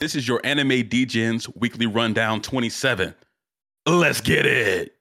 This is your Anime Degens Weekly Rundown 27. Let's get it.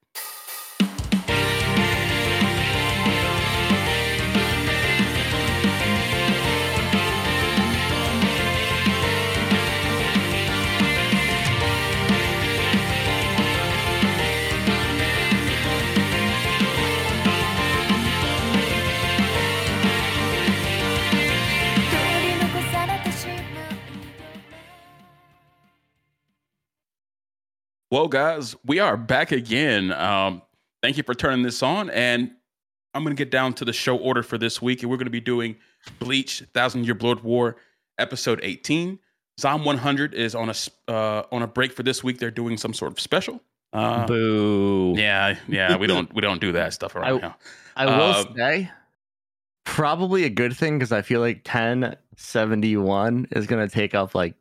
Well, guys, we are back again. Um, thank you for turning this on. And I'm going to get down to the show order for this week. And we're going to be doing Bleach Thousand Year Blood War, episode 18. Zom 100 is on a uh, on a break for this week. They're doing some sort of special. Uh, Boo. Yeah, yeah, we don't we don't do that stuff around I, now. I will uh, say, probably a good thing because I feel like 1071 is going to take up like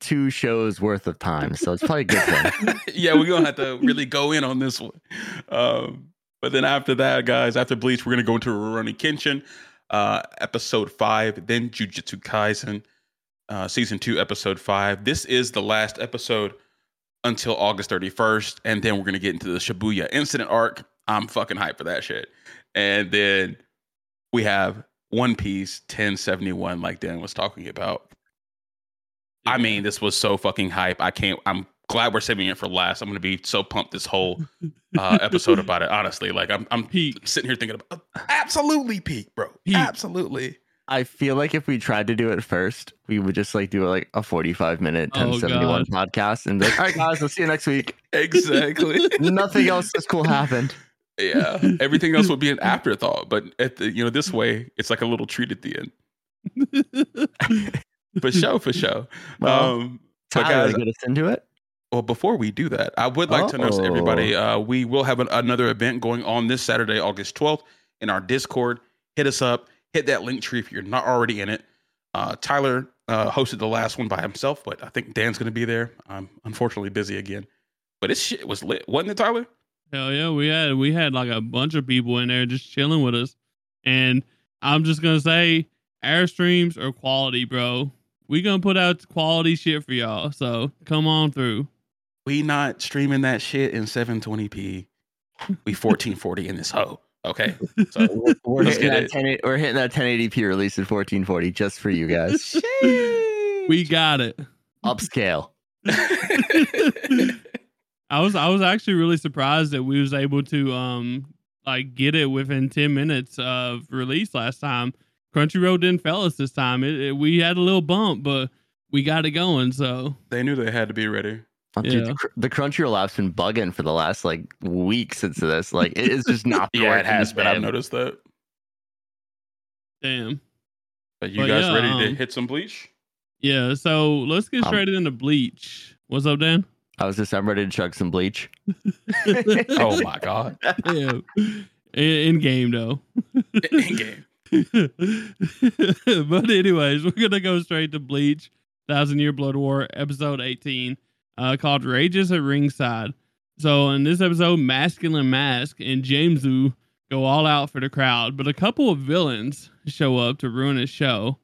two shows worth of time. So it's probably a good thing. yeah, we're gonna have to really go in on this one. Um, but then after that, guys, after Bleach, we're gonna go into Rurouni Kenshin, uh, episode five, then Jujutsu Kaisen, uh, season two, episode five. This is the last episode until August 31st, and then we're gonna get into the Shibuya incident arc. I'm fucking hyped for that shit. And then we have One Piece 1071, like Dan was talking about. I mean, this was so fucking hype. I can't. I'm glad we're saving it for last. I'm going to be so pumped this whole uh, episode about it. Honestly, like I'm, I'm peak. sitting here thinking about absolutely peak, bro. Peak. Absolutely. I feel like if we tried to do it first, we would just like do like a 45 minute 1071 oh, podcast and be like, all right, guys, we'll see you next week. Exactly. Nothing else this cool happened. Yeah. Everything else would be an afterthought. But at the, you know, this way, it's like a little treat at the end for show, for show. Well, um, Tyler, guys, get us into it. Well, before we do that, I would like oh. to announce to everybody uh, we will have an, another event going on this Saturday, August 12th, in our Discord. Hit us up, hit that link tree if you're not already in it. Uh, Tyler uh, hosted the last one by himself, but I think Dan's going to be there. I'm unfortunately busy again, but this shit was lit, wasn't it, Tyler? Hell yeah, we had we had like a bunch of people in there just chilling with us, and I'm just gonna say our streams are quality, bro we gonna put out quality shit for y'all. So come on through. We not streaming that shit in 720p. We 1440 in this hoe. Okay, so we're, hitting that 10, we're hitting that 1080p release in 1440 just for you guys. we got it. Upscale. I was I was actually really surprised that we was able to um like get it within 10 minutes of release last time Crunchyroll didn't fail us this time. It, it, we had a little bump, but we got it going. So they knew they had to be ready. Oh, dude, the, the Crunchyroll app's been bugging for the last like week since this. Like it is just not. yeah, it has been. I've noticed that. Damn. Are you but guys yeah, ready um, to hit some bleach? Yeah. So let's get um, straight um, into bleach. What's up, Dan? I was just I'm ready to chug some bleach. oh my god. Yeah. In, in game though. in game. but anyways, we're gonna go straight to Bleach, Thousand Year Blood War, episode 18, uh, called Rages at Ringside. So in this episode, Masculine Mask and Jamesu go all out for the crowd, but a couple of villains show up to ruin his show.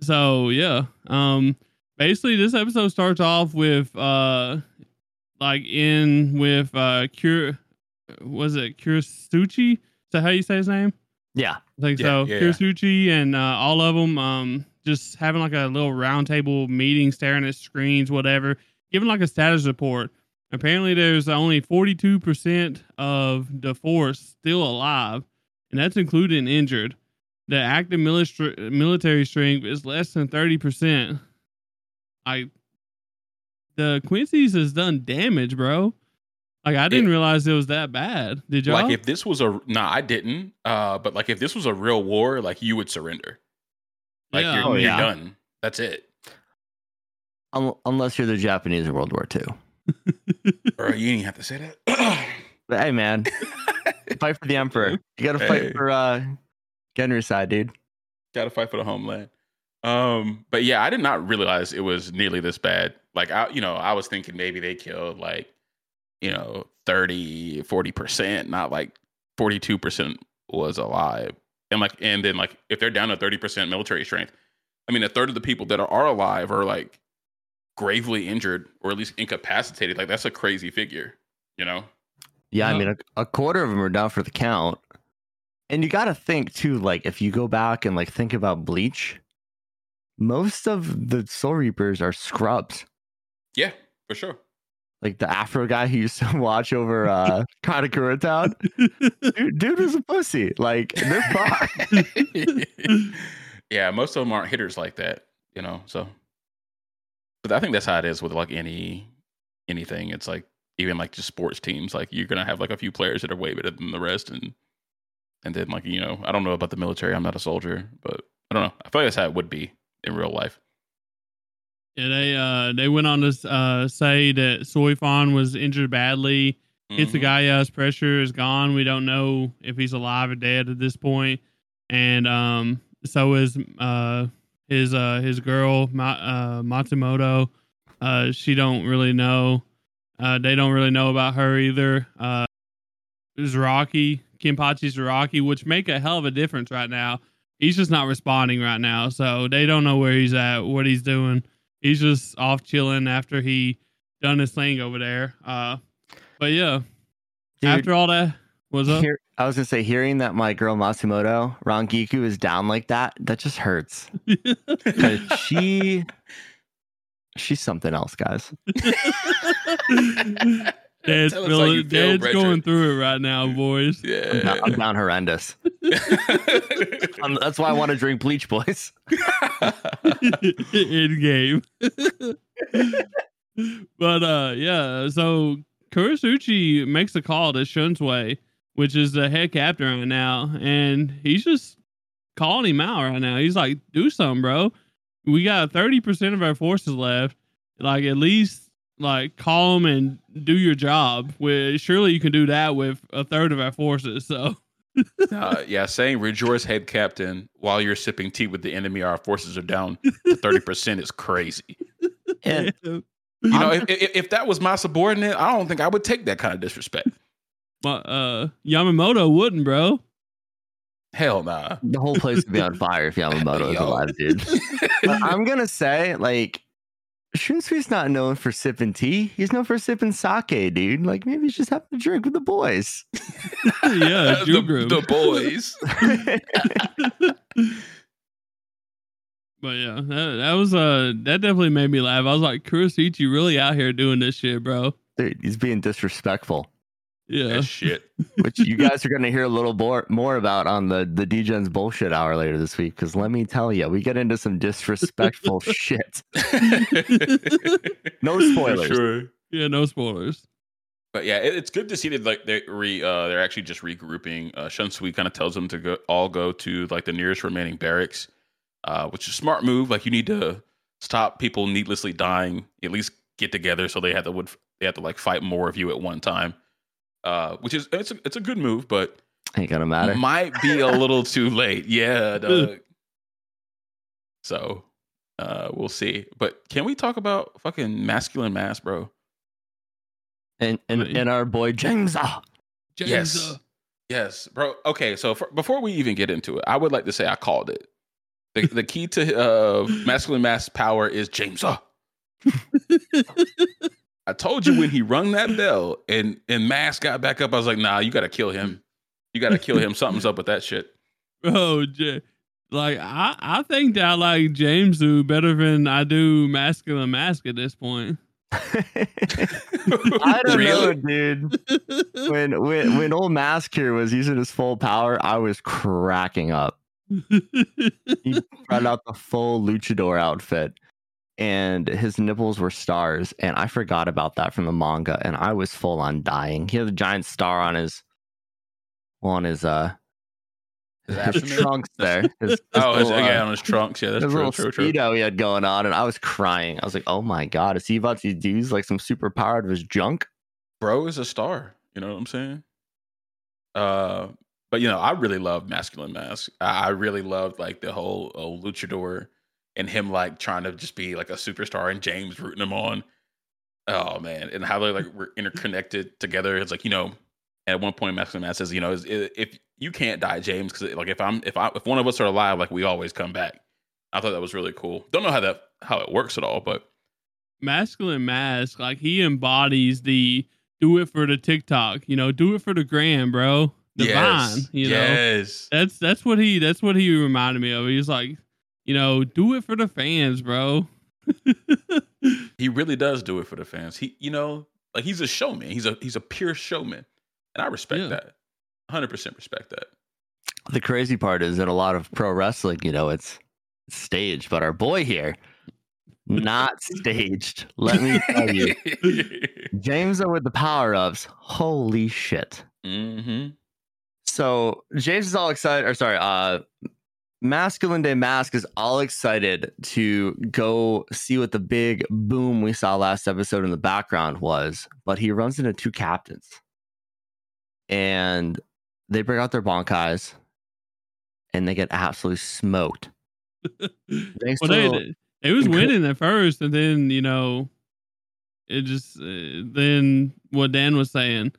So yeah, um, basically this episode starts off with uh, like in with uh, Cure, was it Kurisuchi? Is that how you say his name? Yeah, think yeah, so. Yeah, Kurisuchi and uh, all of them, um, just having like a little roundtable meeting, staring at screens, whatever, giving like a status report. Apparently, there's only 42% of the force still alive, and that's including injured. The active military strength is less than 30%. I the Quincy's has done damage, bro. Like I didn't it, realize it was that bad. Did you? Like if this was a nah, I didn't. Uh, but like if this was a real war, like you would surrender. Like yeah. you're, oh, you're done. That's it. Um, unless you're the Japanese in World War II. or you didn't have to say that. but hey, man, fight for the emperor. You got to fight hey. for uh, Genryusai, dude. Got to fight for the homeland. Um, but yeah, I did not realize it was nearly this bad. Like I, you know, I was thinking maybe they killed like you know 30 40% not like 42% was alive and like and then like if they're down to 30% military strength i mean a third of the people that are, are alive are like gravely injured or at least incapacitated, like that's a crazy figure, you know? Yeah, I mean, a, a quarter of them are down for the count. And you got to think too, like if you go back and like think about Bleach, most of the Soul Reapers are scrubs. Yeah, for sure. Like the Afro guy who used to watch over uh Karakura Town. Dude, dude was a pussy. Like they're fine. yeah, most of them aren't hitters like that, you know. So, but I think that's how it is with like any anything. It's like even like just sports teams. Like you're gonna have like a few players that are way better than the rest, and and then like you know, I don't know about the military. I'm not a soldier, but I don't know. I feel like that's how it would be in real life. Yeah, they uh they went on to uh say that Soifon was injured badly. Hits the Mhm. guy guy's pressure is gone. We don't know if he's alive or dead at this point. And um so is uh his uh his girl Ma- uh Matsumoto. Uh she don't really know. Uh they don't really know about her either. Uh Zaraki, Kenpachi Zaraki, which make a hell of a difference right now. He's just not responding right now. So they don't know where he's at, what he's doing. He's just off chilling after he done his thing over there. Uh but yeah, Dude, after all that was up. hear- I was gonna say, hearing that my girl Matsumoto Rangiku is down like that, that just hurts. she, she's something else, guys. Dad's, Tell feeling, you feel, Dad's going through it right now, boys. I'm, Yeah. down, I'm down horrendous. Um, that's why I want to drink bleach, boys. in game. but uh yeah, so Kurisuchi makes a call to Shunsui, which is the head captain right now, and he's just calling him out right now. He's like, do something, bro. We got 30% of our forces left. Like at least like call them and do your job. With surely you can do that with a third of our forces. So Uh, yeah, saying rejoice head captain while you're sipping tea with the enemy, our forces are down to thirty percent is crazy. And You know, if, if if that was my subordinate, I don't think I would take that kind of disrespect. but uh Yamamoto wouldn't, bro. Hell nah. the whole place would be on fire if Yamamoto was alive, dude. But I'm gonna say, like, Shunsui's not known for sipping tea. He's known for sipping sake, dude. Like, maybe he's just having a drink with the boys. yeah, the, the boys. But yeah, that, that was uh that definitely made me laugh. I was like, Kurisuchi really out here doing this shit, bro. dude, he's being disrespectful, Yeah. That shit. which you guys are gonna hear a little more more about on the the Degens bullshit hour later this week. Because let me tell you, we get into some disrespectful shit. No spoilers. Sure. yeah, no spoilers. But yeah, it, it's good to see that like they're re, uh, they're actually just regrouping. Uh, Shunsui kind of tells them to go all go to like the nearest remaining barracks, uh, which is a smart move. Like you need to stop people needlessly dying. At least get together so they have to would they have to like fight more of you at one time. Uh, which is it's a, it's a good move, but Ain't gonna matter. might be a little too late. Yeah, Doug. so uh, we'll see. But can we talk about fucking masculine mask, bro? And and, and our boy James. ah, James, Yes. Yes, bro. Okay, so for, before we even get into it, I would like to say I called it. The, the key to uh, masculine mask power is James. I told you when he rung that bell and and Mass got back up, I was like, nah, you gotta kill him. You gotta kill him. Something's up with that shit. bro, oh, J- like I, I think that I like James do better than I do masculine mask at this point. I don't know, dude. When when when old Mask here was using his full power, I was cracking up. He brought out the full luchador outfit, and his nipples were stars. And I forgot about that from the manga, and I was full on dying. He had a giant star on his on his uh His his trunks there. His, his Oh, his, little, uh, yeah, on his trunks. Yeah, that's his true, little true, true. speedo he had going on, and I was crying. I was like, "Oh my god, is he about to use like some super power of his junk?" Bro is a star. You know what I'm saying? Uh, but you know, I really love masculine mask. I, I really loved like the whole uh, luchador and him like trying to just be like a superstar and James rooting him on. Oh man, and how they like were interconnected together. It's like you know, at one point, masculine mask says, you know, if you can't die, James, because like if I'm if I if one of us are alive, like we always come back. I thought that was really cool. Don't know how that how it works at all, but masculine mask, like he embodies the do it for the TikTok, you know, do it for the gram, bro. The yes. vine, you know. yes. That's that's what he that's what he reminded me of. He's like, you know, do it for the fans, bro. he really does do it for the fans. He, you know, like he's a showman. He's a he's a pure showman, and I respect Yeah. that. Hundred percent respect that. The crazy part is that a lot of pro wrestling, you know, it's staged, but our boy here, not staged. Let me tell you, James with the power ups. Holy shit! hmm So James is all excited, or sorry, uh, Masculine Day Mask is all excited to go see what the big boom we saw last episode in the background was, but he runs into two captains, and they bring out their bankais, and they get absolutely smoked. Well, they, it was winning at first, and then you know, it just uh, then what Dan was saying,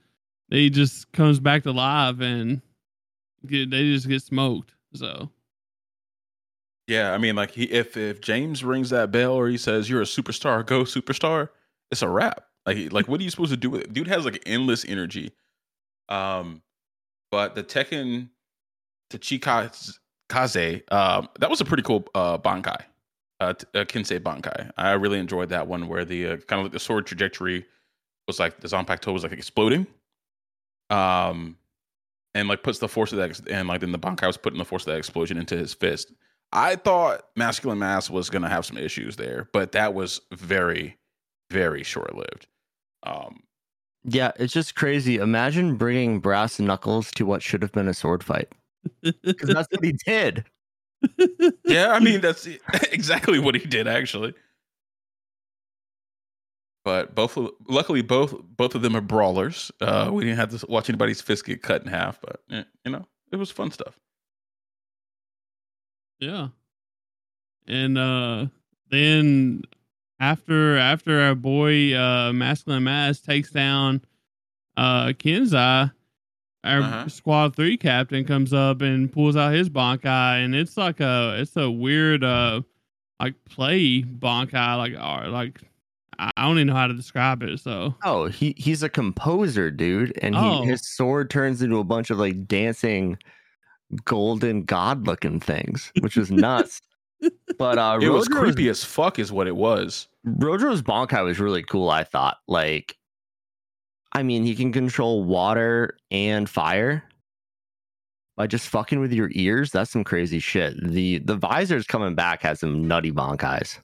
he just comes back to life and get, they just get smoked. So Yeah, I mean, like he if if James rings that bell or he says you're a superstar, go superstar, it's a wrap. Like like what are you supposed to do with it? Dude has like endless energy. Um, but the Tekken Tachikaze, um, that was a pretty cool uh bankai, uh, uh Kensei bankai. I really enjoyed that one where the uh, kind of like the sword trajectory was like the Zanpakuto was like exploding. Um, and like puts the force of that, and like then the bankai was putting the force of that explosion into his fist. I thought masculine mask was gonna have some issues there, but that was very, very short lived. Um, yeah, it's just crazy. Imagine bringing brass knuckles to what should have been a sword fight, because that's what he did. yeah, I mean that's exactly what he did actually. But both, luckily, both both of them are brawlers. Uh, we didn't have to watch anybody's fist get cut in half, but eh, you know, it was fun stuff. Yeah, and uh then after after our boy uh masculine mask takes down uh Kensei, our Uh-huh. squad three captain comes up and pulls out his bankai, and it's like a it's a weird uh like play bankai like or like I don't even know how to describe it. So Oh, he he's a composer, dude, and he, Oh. his sword turns into a bunch of like dancing golden god looking things, which is nuts. but uh It was Rojo's- creepy as fuck, is what it was. Rojo's Bankai was really cool, I thought. Like I mean, he can control water and fire by just fucking with your ears. That's some crazy shit. The the visors coming back has some nutty bankais.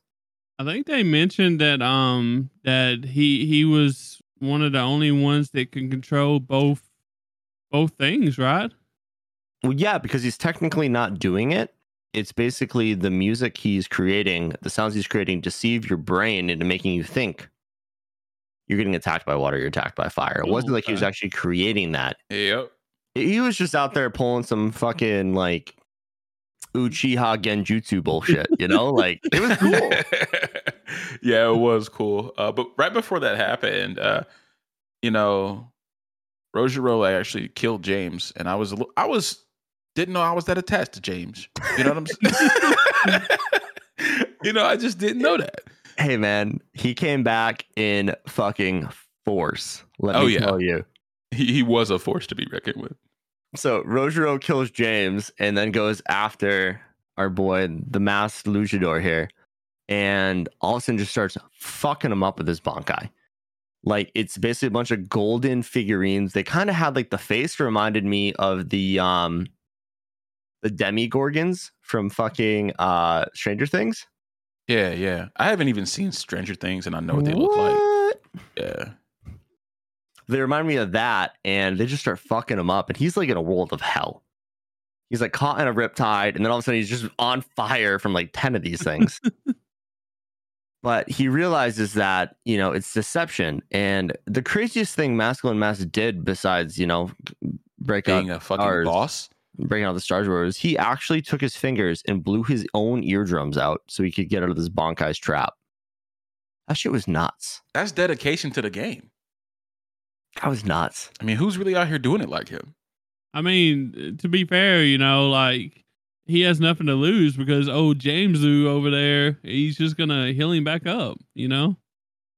I think they mentioned that um that he he was one of the only ones that can control both both things, right? Well, yeah, because he's technically not doing it. It's basically the music he's creating, the sounds he's creating, deceive your brain into making you think you're getting attacked by water, you're attacked by fire. It wasn't like he was actually creating that. Yep. He was just out there pulling some fucking like Uchiha Genjutsu bullshit, you know? Like it was cool. yeah, it was cool. Uh, but right before that happened, uh, you know, Rojiro actually killed James, and I was I was didn't know I was that attached to James. You know what I'm saying? you know, I just didn't know that. hey man, he came back in fucking force. Let Oh, me yeah. tell you. He, he was a force to be reckoned with. So Rojiro kills James and then goes after our boy, the masked luchador here, and all of a sudden just starts fucking him up with his bankai. Like it's basically a bunch of golden figurines. They kind of had like the face reminded me of the um the demi gorgons from fucking uh Stranger Things. Yeah, yeah. I haven't even seen Stranger Things, and I know what they look like. Yeah. They remind me of that, and they just start fucking him up, and he's like in a world of hell. He's like caught in a riptide, and then all of a sudden he's just on fire from like 10 of these things. but he realizes that, you know, it's deception. And the craziest thing Masculine Mask did, besides, you know, break Being a fucking ours. boss. Breaking out the Star Wars, he actually took his fingers and blew his own eardrums out so he could get out of this Bankai's trap. That shit was nuts. That's dedication to the game. That was nuts. I mean, who's really out here doing it like him? I mean, to be fair, you know, like he has nothing to lose because old James Zoo over there, he's just gonna heal him back up, you know?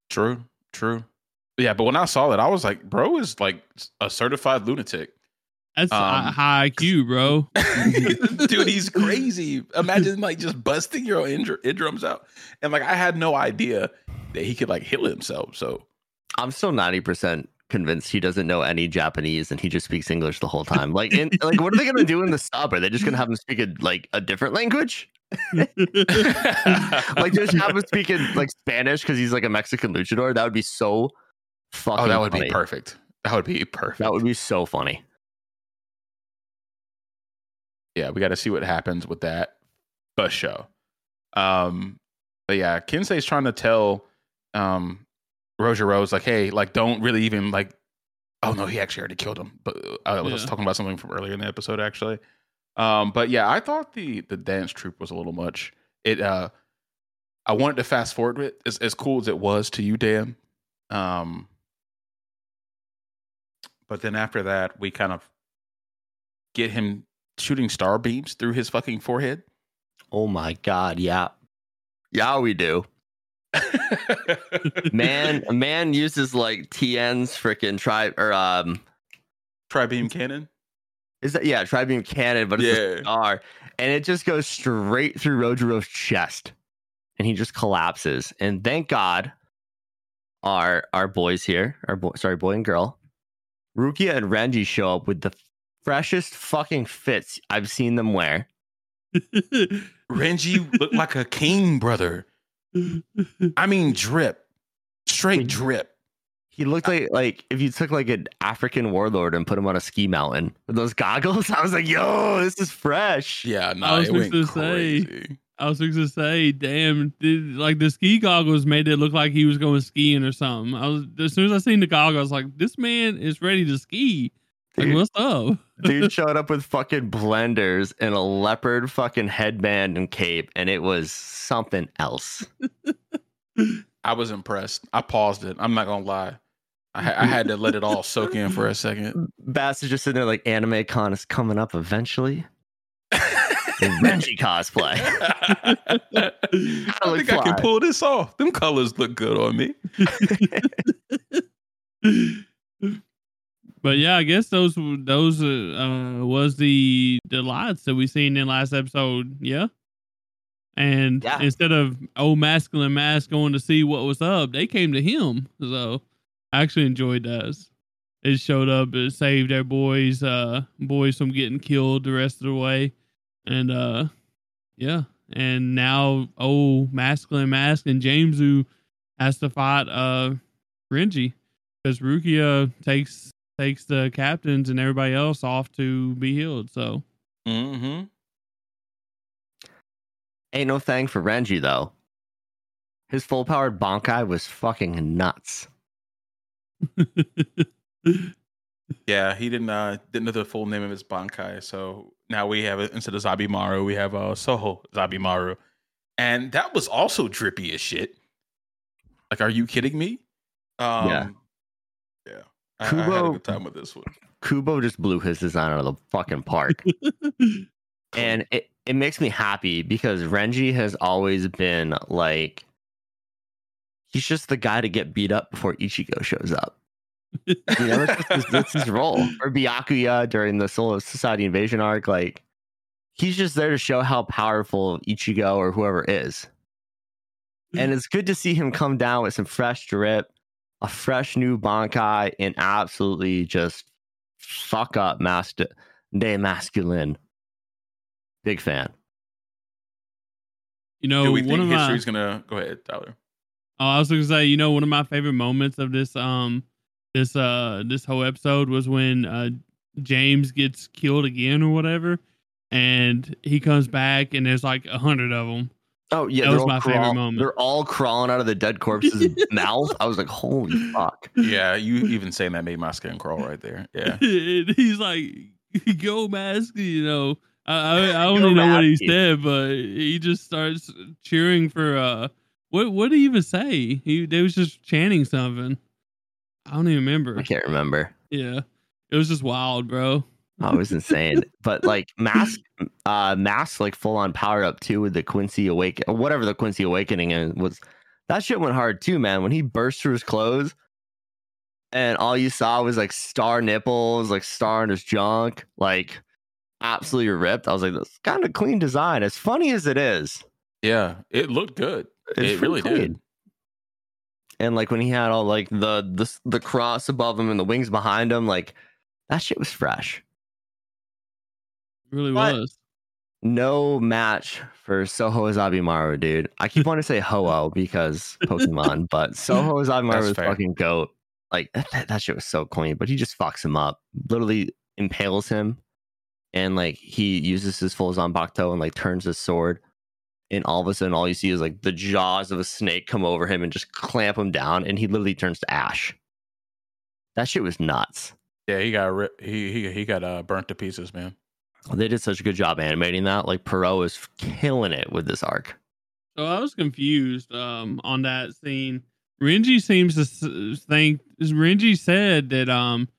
True, true. Yeah, but when I saw that, I was like, bro is like a certified lunatic. That's Um, high IQ, bro. Dude, he's crazy. Imagine like just busting your own ear- eardrums out. And like I had no idea that he could like heal himself. So I'm still 90% convinced he doesn't know any Japanese and he just speaks English the whole time. Like, in, like what are they going to do in the sub? Are they just going to have him speak a, like a different language? Like, just have him speak in like Spanish because he's like a Mexican luchador? That would be so fucking Oh, that would funny. be perfect. That would be perfect. That would be so funny. Yeah, we got to see what happens with that bus show. Um, but yeah, Kensei's trying to tell um Roger Rose like, hey, like, don't really even like. Oh no, he actually already killed him. But uh, I was Yeah. talking about something from earlier in the episode, actually. Um, but yeah, I thought the the dance troupe was a little much. It uh, I wanted to fast forward it as as cool as it was to you, Dan. Um, but then after that, we kind of get him shooting star beams through his fucking forehead. Oh my God. Yeah. Yeah, we do. Man, a man uses like Tien's freaking tri or um Tri beam cannon. is that yeah, tri-beam cannon, but it's a Yeah. star. And it just goes straight through Rojiro's chest. And he just collapses. And thank God our our boys here, our boy sorry, boy and girl, Rukia and Renji show up with the freshest fucking fits I've seen them wear. Renji looked like a king, brother. I mean, drip, straight drip. He looked like like if you took like an African warlord and put him on a ski mountain with those goggles. I was like, yo, this is fresh. Yeah, no, was it went fixing to say. I was fixing to say, damn, dude, like the ski goggles made it look like he was going skiing or something. I was as soon as I seen the goggles, I was like, this man is ready to ski. Like, Dude. what's up? Dude showed up with fucking blenders and a leopard fucking headband and cape, and it was something else. I was impressed. I paused it. I'm not gonna lie. I, I had to let it all soak in for a second. Bass is just sitting there like anime con is coming up eventually. And Renji cosplay. I look think I can pull this off. Them colors look good on me. But yeah, I guess those those uh, uh, was the the lights that we seen in last episode. Yeah. And Yeah. instead of old masculine mask going to see what was up, they came to him. So I actually enjoyed that. It showed up, it saved their boys, uh, boys from getting killed the rest of the way. And uh yeah. And now old masculine mask and James who has to fight uh Renji. Because Rukia takes takes the captains and everybody else off to be healed. So Mm-hmm. Ain't no thing for Renji though. His full powered Bankai was fucking nuts. Yeah, he didn't uh didn't know the full name of his Bankai, So now we have instead of Zabimaru, we have uh Soho Zabimaru. And that was also drippy as shit. Like, are you kidding me? Um Yeah. Yeah. I, I had a Kubo- good time with this one. Kubo just blew his design out of the fucking park. and it, it makes me happy because Renji has always been like he's just the guy to get beat up before Ichigo shows up. You know, that's, just his, that's his role. Or Byakuya during the Soul Society invasion arc, like he's just there to show how powerful Ichigo or whoever is. And it's good to see him come down with some fresh drip, a fresh new Bankai, and absolutely just fuck up Mask De Masculine. Big fan. you know, Do we one think of my history's gonna go ahead, Tyler? Oh, I was gonna say, you know, one of my favorite moments of this um this uh this whole episode was when uh James gets killed again or whatever, and he comes back and there's like a hundred of them. Oh yeah, That they're was all my favorite moment. They're all crawling out of the dead corpse's mouth. I was like, holy fuck. Yeah, you even saying that made my skin crawl right there. Yeah. He's like, "Go mask," you know. I I, I don't even know what he said, but he just starts cheering for uh what what did he even say? He they was just chanting something. I don't even remember. I can't remember. Yeah. It was just wild, bro. Oh, it was insane. but like mask uh mask like full on power up too with the Quincy Awaken whatever the Quincy Awakening is was that shit went hard too, man. When he burst through his clothes and all you saw was like star nipples, like star in his junk, like absolutely ripped. I was like, that's kind of clean design. As funny as it is, Yeah, it looked good. it's it really did. And like when he had all like the the the cross above him and the wings behind him, like that shit was fresh. It really But- was. No match for Soho Azabimaru, dude. I keep wanting to say Ho-Oh because Pokemon, but Soho Azabimaru That's was fair. fucking goat. Like that, that shit was so clean, but he just fucks him up. Literally impales him, and like he uses his full Zanpakuto and like turns his sword, and all of a sudden, all you see is like the jaws of a snake come over him and just clamp him down, and he literally turns to ash. That shit was nuts. Yeah, he got ri- he he he got uh, burnt to pieces, man. They did such a good job animating that. Like Pierrot is killing it with this arc. So I was confused um, on that scene. Renji seems to think Renji said that um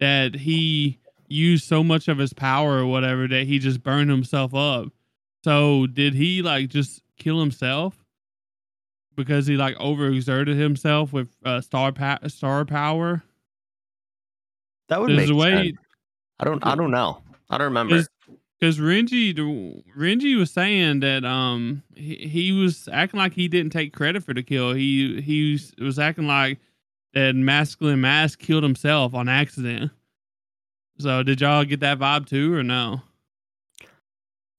that he used so much of his power or whatever that he just burned himself up. So did he like just kill himself because he like overexerted himself with uh, star pa- star power? That would There's make way sense. I don't. I don't know. I don't remember. because Renji Renji was saying that um he, he was acting like he didn't take credit for the kill. He he was, was acting like that masculine mask killed himself on accident. So did y'all get that vibe too or no?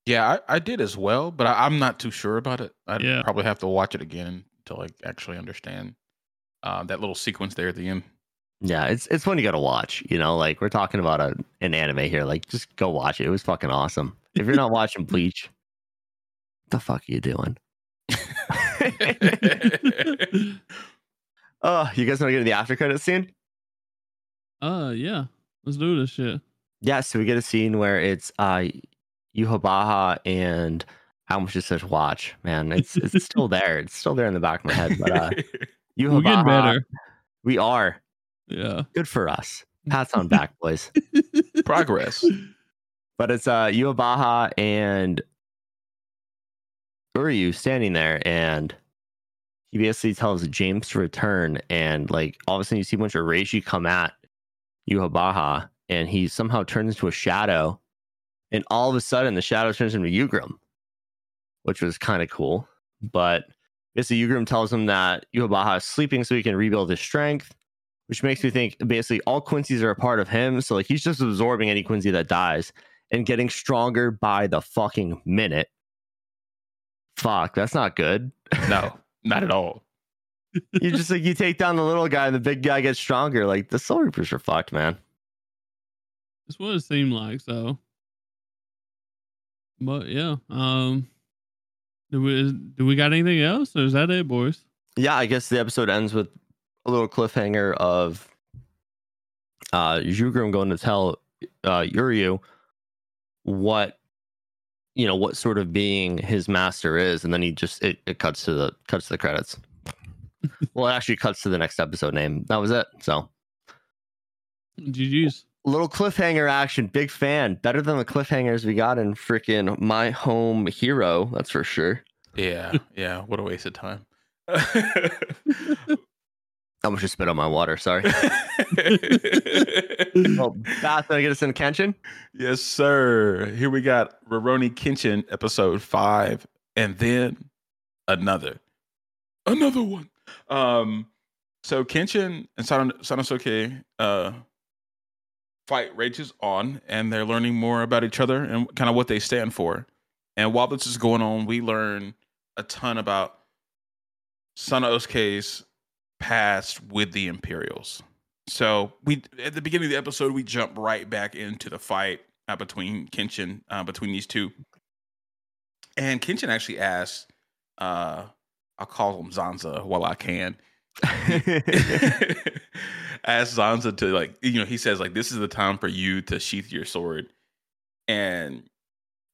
Yeah, I, I did as well, but I, I'm not too sure about it. I'd Yeah. probably have to watch it again to like actually understand uh, that little sequence there at the end. Yeah, it's it's one you got to watch. You know, like we're talking about a, an anime here. Like, just go watch it. It was fucking awesome. If you're not watching Bleach, what the fuck are you doing? Oh, you guys want to get to the after credit scene? uh yeah. Let's do this shit. Yeah, so we get a scene where it's uh Yuhabaha and how much just said watch. Man, it's it's still there. It's still there in the back of my head. But uh We're Yuhabaha, getting better. we are. Yeah. Good for us. Pats on back, boys. Progress. But it's uh Yuabaha and Uryu standing there and he basically tells James to return and like all of a sudden you see a bunch of Reishi come at Yuhabaha and he somehow turns into a shadow and all of a sudden the shadow turns into Ugrim, which was kind of cool. But basically Ugrim tells him that Yuhabaha is sleeping so he can rebuild his strength, which makes me think basically all Quincy's are a part of him. So like he's just absorbing any Quincy that dies and getting stronger by the fucking minute. Fuck, that's not good. No, not at all. you just like you take down the little guy and the big guy gets stronger. Like the Soul Reapers are fucked, man. That's what it seemed like, so but yeah. Um do we do we got anything else or is that it, boys? Yeah, I guess the episode ends with a little cliffhanger of uh Jugrim going to tell uh Uryu what you know what sort of being his master is, and then he just it, it cuts to the cuts to the credits. well, it actually cuts to the next episode name. That was it. So GG's. little cliffhanger action. Big fan. Better than the cliffhangers we got in freaking My Home Hero. That's for sure. Yeah, yeah. What a waste of time. I almost just spit on my water. Sorry. well, Bath, gonna get us in Kenshin. yes, sir. Here we got Rurouni Kenshin episode five, and then another, another one. Um, so Kenshin and San- Sanosuke uh fight rages on, and they're learning more about each other and kind of what they stand for. And while this is going on, we learn a ton about Sanosuke's past with the Imperials. So we at the beginning of the episode we jump right back into the fight uh, between Kenshin uh, between these two, and Kenshin actually asks, uh, "I'll call him Zanza while I can." Ask Zanza to like you know he says like this is the time for you to sheath your sword, and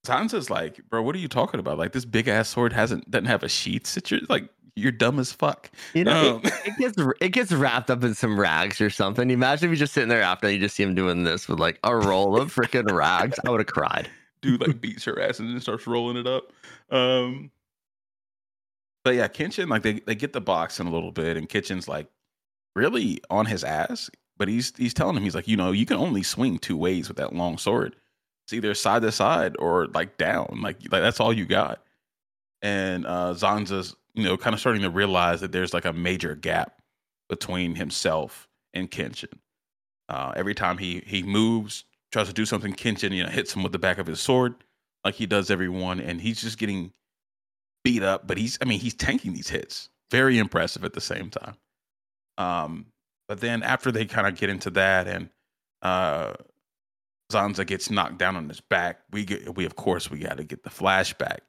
Zanza's like, "Bro, what are you talking about? Like this big ass sword hasn't doesn't have a sheath. Sit your like you're dumb as fuck." you know, Um, it, it gets it gets wrapped up in some rags or something. Imagine if you're just sitting there after you just see him doing this with like a roll of freaking rags. I would have cried. dude like beats her ass and then starts rolling it up. Um but yeah, Kenshin like they they get the box in a little bit, and Kitchen's like really on his ass. But he's he's telling him he's like, you know, you can only swing two ways with that long sword. It's either side to side or like down. Like like that's all you got. And uh Zanza's, you know, kind of starting to realize that there's like a major gap between himself and Kenshin. Uh, every time he he moves, tries to do something, Kenshin, you know, hits him with the back of his sword, like he does everyone, and he's just getting beat up. But he's, I mean, he's tanking these hits. Very impressive at the same time. Um, but then after they kind of get into that, and uh, Zanza gets knocked down on his back, we get, we of course we got to get the flashback.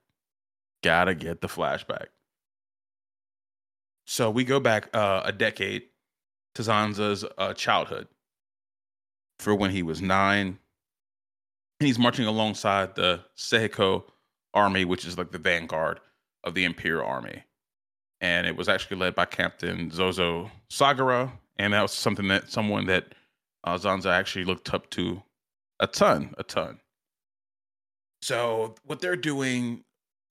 Gotta get the flashback. So we go back uh, a decade to Zanza's uh, childhood for when he was nine. And he's marching alongside the Seihiko army, which is like the vanguard of the Imperial Army. And it was actually led by Captain Sozo Sagara. And that was something that someone that uh, Zanza actually looked up to a ton, a ton. So what they're doing,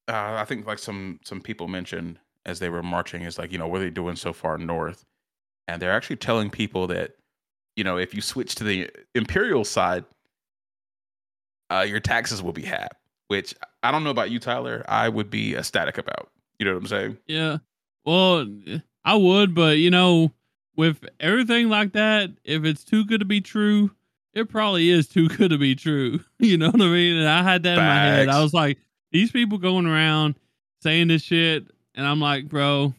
uh, I think like some some people mentioned as they were marching is like, you know, what are they doing so far north? And they're actually telling people that you know, if you switch to the imperial side, uh, your taxes will be half. Which I don't know about you, Tyler. I would be ecstatic about. You know what I'm saying? Yeah. Well, I would, but you know, with everything like that, if it's too good to be true, it probably is too good to be true. You know what I mean? And I had that Facts. in my head. I was like, these people going around saying this shit, and I'm like, bro,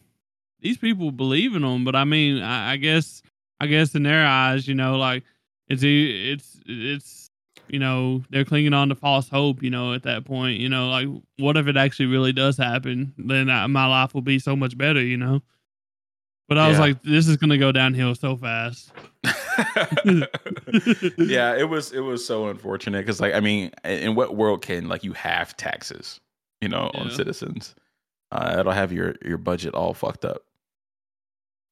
these people believe in them. But I mean, I, I guess I guess in their eyes, you know, like it's it's it's you know they're clinging on to false hope. You know, at that point, you know, like what if it actually really does happen? Then I, my life will be so much better. You know. But I yeah. was like, this is gonna go downhill so fast. yeah, it was it was so unfortunate because like I mean, in what world can like you have taxes, you know, yeah. on citizens? Uh, it'll have your your budget all fucked up.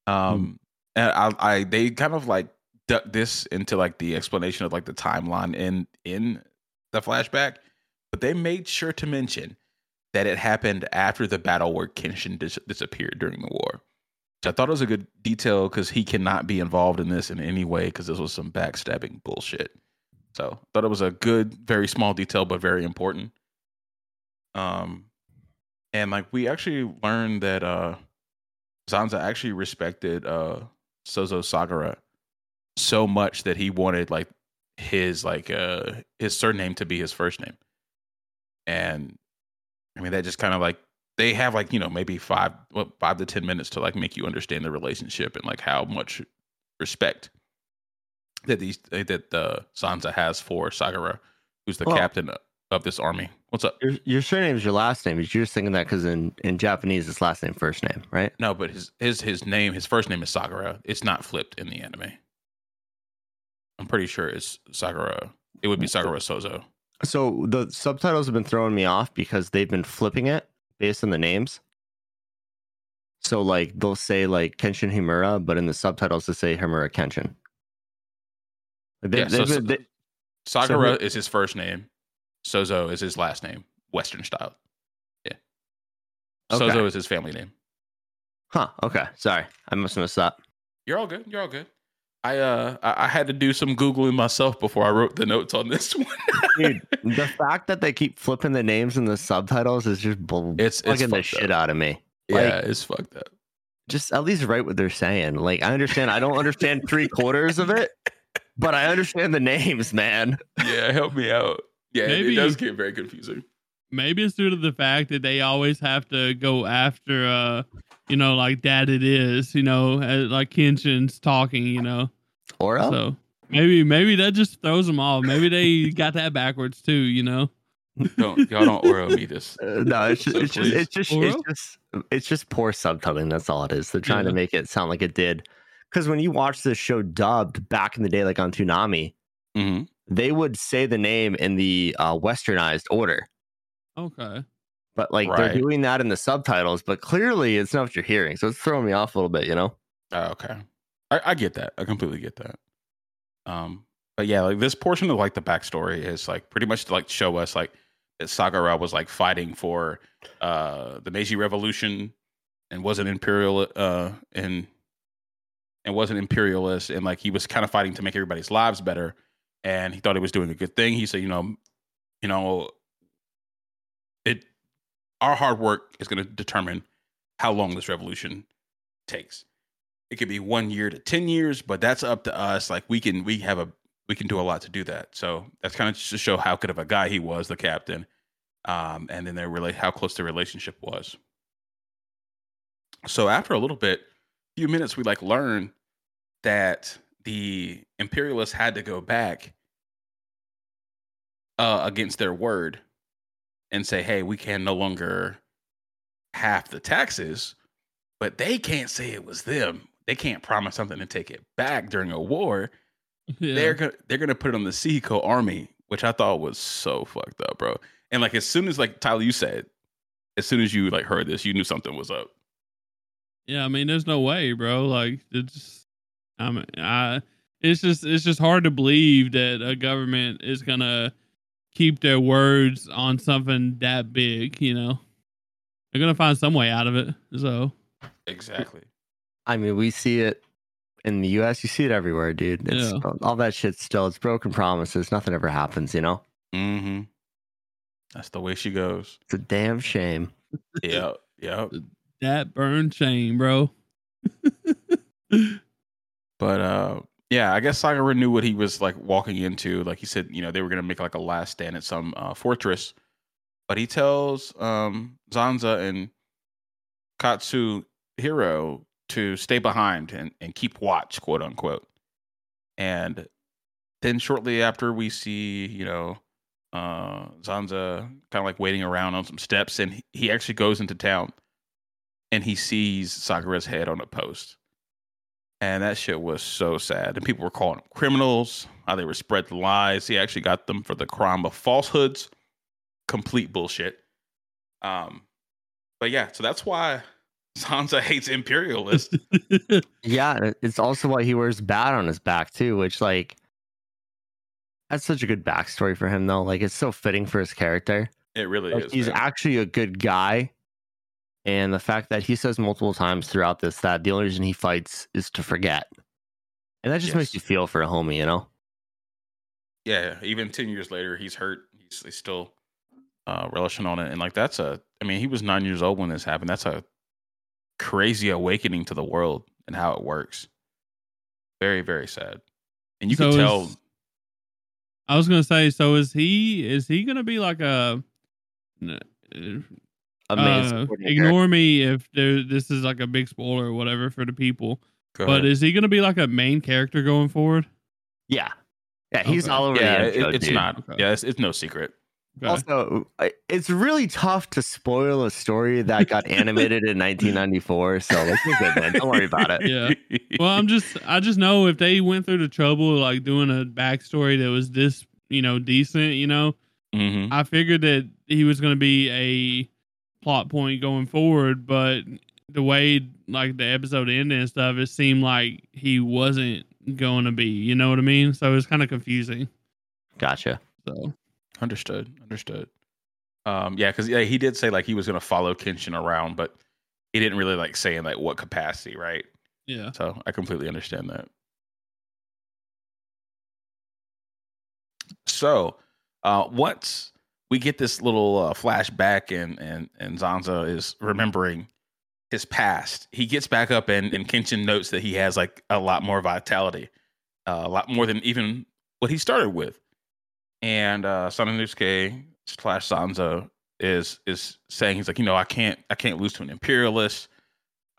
Um, and I, I they kind of like duck this into like the explanation of like the timeline in in the flashback, but they made sure to mention that it happened after the battle where Kenshin dis- disappeared during the war. Which I thought it was a good detail because he cannot be involved in this in any way because this was some backstabbing bullshit. So I thought it was a good, very small detail, but very important. Um, and like we actually learned that uh Zanza actually respected uh Sozo Sagara so much that he wanted like his like uh his surname to be his first name. And I mean that just kind of like they have like, you know, maybe five well, five to ten minutes to like make you understand the relationship and like how much respect that these that uh Zanza has for Sagara, who's the well, captain of this army. What's up? Your, your surname is your last name. You're just thinking that because in, in Japanese it's last name first name, right? No, but his his his name, his first name is Sagara. It's not flipped in the anime. I'm pretty sure it's Sagara. It would be Sagara Sozo. So the subtitles have been throwing me off because they've been flipping it based on the names. So like they'll say like Kenshin Himura, but in the subtitles they say Himura Kenshin. They, yeah, so, they, Sagara so, is his first name. Sozo is his last name, Western style. Yeah. Okay. Sozo is his family name. Huh. Okay. Sorry, I must have missed that. You're all good. You're all good. I uh I, had to do some googling myself before I wrote the notes on this one. Dude, the fact that they keep flipping the names in the subtitles is just bull- it's it's the shit out of me. Yeah, like, it's fucked up. Just at least write what they're saying. Like I understand. I don't understand three quarters of it, but I understand the names, man. Yeah, help me out. Yeah, maybe, it does get very confusing. Maybe it's due to the fact that they always have to go after, uh, you know, like that it is, you know, like Kenshin's talking, you know. Or so maybe maybe that just throws them off. Maybe they got that backwards too, you know. don't y'all don't Oro me this. Uh, no, it's just, so it's, just, it's just it's just it's just poor subtitling. That's all it is. They're trying yeah. to make it sound like it did. Because when you watch this show dubbed back in the day, like on Toonami, mm-hmm they would say the name in the uh, westernized order. Okay. But like right. they're doing that in the subtitles, but clearly it's not what you're hearing. So it's throwing me off a little bit, you know? Oh, okay. I, I get that. I completely get that. Um, but yeah, like this portion of like the backstory is like pretty much to like show us like that Sagara was like fighting for uh the Meiji Revolution and wasn't imperial uh and and wasn't imperialist and like he was kind of fighting to make everybody's lives better and he thought he was doing a good thing. He said, you know, you know, it our hard work is going to determine how long this revolution takes. It could be one year to ten years, but that's up to us. Like we can we have a we can do a lot to do that. So that's kind of just to show how good of a guy he was, the captain, um, and then they really how close the relationship was. So after a little bit, few minutes, we like learn that the imperialists had to go back uh, against their word and say, "Hey, we can no longer half the taxes," but they can't say it was them. They can't promise something and take it back during a war. Yeah. They're gonna they're gonna put it on the Sekiho army, which I thought was so fucked up, bro. And like as soon as like Tyler, you said, as soon as you like heard this, you knew something was up. Yeah, I mean, there's no way, bro. Like, it's, I mean, I, it's just, it's just hard to believe that a government is gonna keep their words on something that big. You know, they're gonna find some way out of it. So, Exactly. I mean, we see it in the U.S. You see it everywhere, dude. It's Yeah. all that shit. Still, it's broken promises. Nothing ever happens. You know, Mm-hmm. That's the way she goes. it's a damn shame. Yep. Yep. that burn shame, bro. But uh yeah, I guess Sagara knew what he was like walking into. Like he said, you know, they were gonna make like a last stand at some uh, fortress. But he tells um Zanza and Katsuhiro to stay behind and, and keep watch, quote unquote. And then shortly after we see, you know, uh Zanza kind of like waiting around on some steps and he, actually goes into town and he sees Sagara's head on a post. And that shit was so sad. And people were calling them criminals, how they were spreading lies. He actually got them for the crime of falsehoods. Complete bullshit. Um, but yeah, so that's why Zanza hates imperialists. Yeah, it's also why he wears bat on his back too, which like that's such a good backstory for him though. Like it's so fitting for his character. it really Like, is. he's man. actually a good guy. And the fact that he says multiple times throughout this that the only reason he fights is to forget. And that just makes you feel for a homie, you know? yeah, even 10 years later, he's hurt. He's, he's still uh, relishing on it. And like, that's a, I mean, he was nine years old when this happened. That's a crazy awakening to the world and how it works. Very, very sad. And you So can tell. is- I was gonna say, so is he? Is he gonna be like a? N- A main Uh, ignore me if there, this is like a big spoiler or whatever for the people. Go But ahead. is he gonna be like a main character going forward? Yeah. Yeah, he's Okay. all over yeah, the it- it's dude. not. Okay. Yeah, it's, it's no secret. Okay. Also, it's really tough to spoil a story that got animated in 1994. So let's be good, man. Don't worry about it. Yeah. well, I'm just, I just know if they went through the trouble of like doing a backstory that was this, you know, decent, you know, hmm I figured that he was going to be a plot point going forward, but the way like the episode ended and stuff, it seemed like he wasn't going to be. You know what I mean? So it was kind of confusing. Gotcha. So Understood. Understood. Um, yeah, because yeah, he did say like he was gonna follow Kenshin around, but he didn't really like say in like what capacity, right? yeah, So I completely understand that. So uh, once we get this little uh, flashback and and and Zanza is remembering his past, he gets back up and and Kenshin notes that he has like a lot more vitality, uh, a lot more than even what he started with. And uh, Sananosuke slash Zanza is is saying he's like you know I can't I can't lose to an imperialist.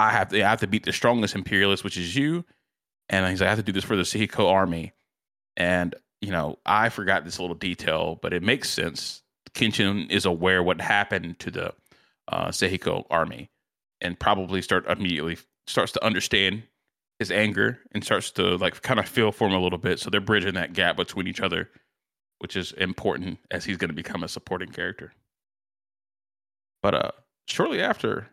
I have to I have to beat the strongest imperialist, which is you. And he's like, I have to do this for the Sekiho army. And, you know, I forgot this little detail, but it makes sense. Kenshin is aware what happened to the uh, Sekiho army and probably start immediately starts to understand his anger and starts to like kind of feel for him a little bit. So they're bridging that gap between each other, which is important as he's going to become a supporting character. But uh shortly after,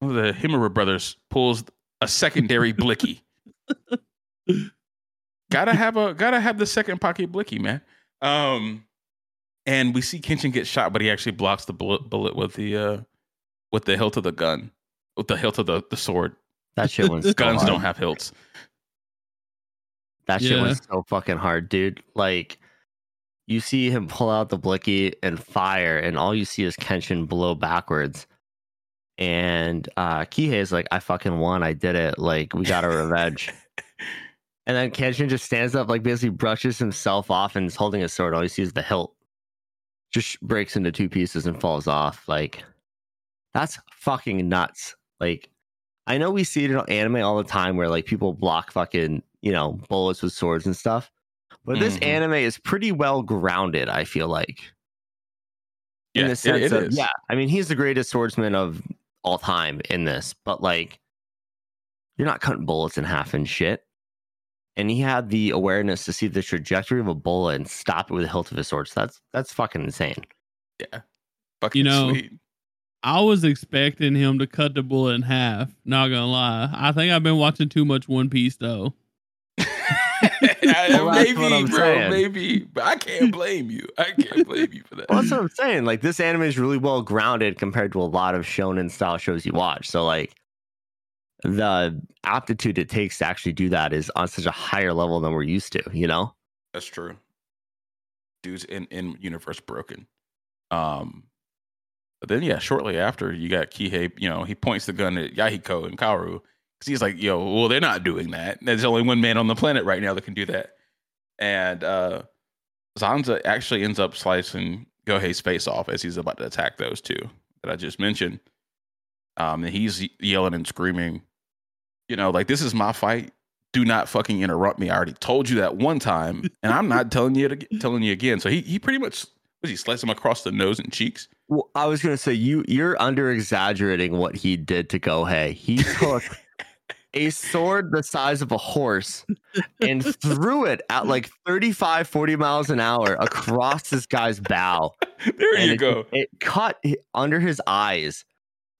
one of the Hiruma brothers pulls a secondary blicky. gotta have a gotta have the second pocket blicky, man. Um, and we see Kenshin get shot, but he actually blocks the bullet bullet with the uh with the hilt of the gun. with the hilt of the, the sword. That shit went so Guns hard. don't have hilts. That shit Yeah. was so fucking hard, dude. Like, you see him pull out the blicky and fire, and all you see is Kenshin blow backwards. And uh Kihei's like, I fucking won. I did it. Like, we got a revenge. and then Kenshin just stands up, like, basically brushes himself off and is holding his sword. All you see is the hilt. Just breaks into two pieces and falls off. Like, that's fucking nuts. Like, I know we see it in anime all the time where like people block fucking, you know, bullets with swords and stuff. But this Mhm. anime is pretty well grounded, I feel like. In Yeah, the it- sense it of, is. yeah, I mean, he's the greatest swordsman of all time in this, but like, you're not cutting bullets in half and shit. And he had the awareness to see the trajectory of a bullet and stop it with the hilt of his sword. So that's that's fucking insane. Yeah. Fucking You know, sweet. I was expecting him to cut the bullet in half. Not gonna lie. I think I've been watching too much One Piece though. Well, maybe, I'm bro, saying. maybe. But I can't blame you. I can't blame you for that. Well, that's what I'm saying. Like this anime is really well grounded compared to a lot of shonen style shows you watch. So like the aptitude it takes to actually do that is on such a higher level than we're used to, you know? That's true. Dude's in in universe broken. Um, but then yeah, shortly after you got Kihei. You know, he points the gun at Yahiko and Kaoru because he's like, "Yo, well, they're not doing that. There's only one man on the planet right now that can do that." And uh Zanza actually ends up slicing Gohei's face off as he's about to attack those two that I just mentioned. Um, and he's yelling and screaming, you know, like this is my fight do not fucking interrupt me. I already told you that one time, and I'm not telling you to, telling you again. So he he pretty much was he sliced him across the nose and cheeks. Well, I was gonna say you you're under exaggerating what he did to Gohei. He took a sword the size of a horse and threw it at like 35, 40 miles an hour across this guy's bow. There and you it, go. It cut under his eyes,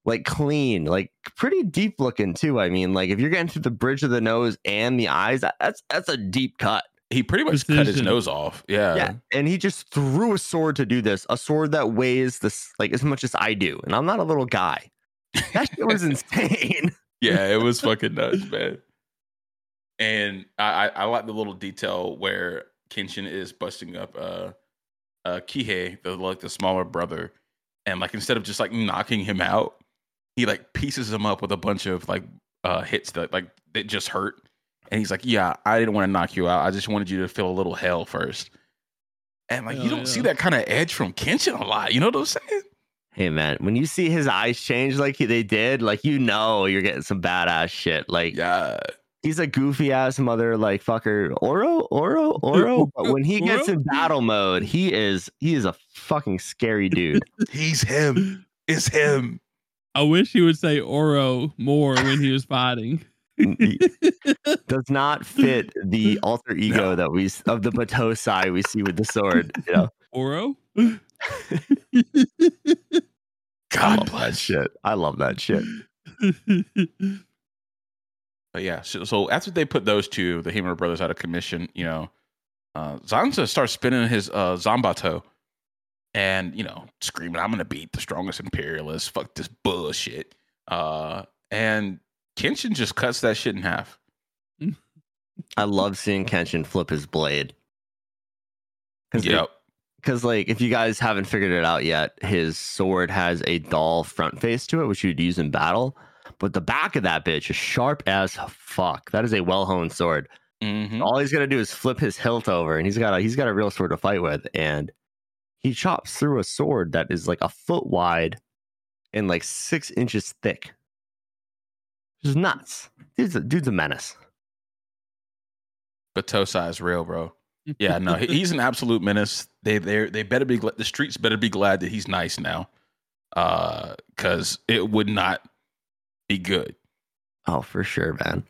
like clean, like pretty deep looking too. I mean, like if you're getting through the bridge of the nose and the eyes, that, that's that's a deep cut. He pretty much cut his nose off. Yeah. yeah, and he just threw a sword to do this, a sword that weighs this like as much as I do, and I'm not a little guy. That shit was insane. Yeah, it was fucking nuts, man. And I, I, I like the little detail where Kenshin is busting up uh uh Kihei, the like the smaller brother, and like instead of just like knocking him out, he like pieces him up with a bunch of like uh hits that like that just hurt. And he's like, Yeah, I didn't want to knock you out. I just wanted you to feel a little hell first. And like you don't see that kind of edge from Kenshin a lot. You know what I'm saying? Hey man, when you see his eyes change like they did, like you know you're getting some badass shit. Like Yeah. he's a goofy ass mother like fucker oro oro oro but when he gets in battle mode he is he is a fucking scary dude He's him. It's him. I wish he would say Oro more when he was fighting. Does not fit the alter ego No. that we of the Battousai we see with the sword you know Oro? I God love that bless. shit i love that shit But yeah, so, so after they put those two, the Hiruma brothers, out of commission, you know, uh, Zanza starts spinning his uh, Zambato and, you know, screaming, I'm to beat the strongest imperialist. Fuck this bullshit. Uh, and Kenshin just cuts that shit in half. i love seeing kenshin flip his blade because Yep. because like if you guys haven't figured it out yet his sword has a dull front face to it which you'd use in battle but the back of that bitch is sharp as fuck that is a well-honed sword Mhm. all he's gonna do is flip his hilt over and he's got a he's got a real sword to fight with and he chops through a sword that is like a foot wide and like six inches thick just nuts dude's a, dude's a menace Battousai is real, bro. Yeah, no, he's an absolute menace. They they they better be gl- the streets better be glad that he's nice now, uh, because it would not be good. oh for sure man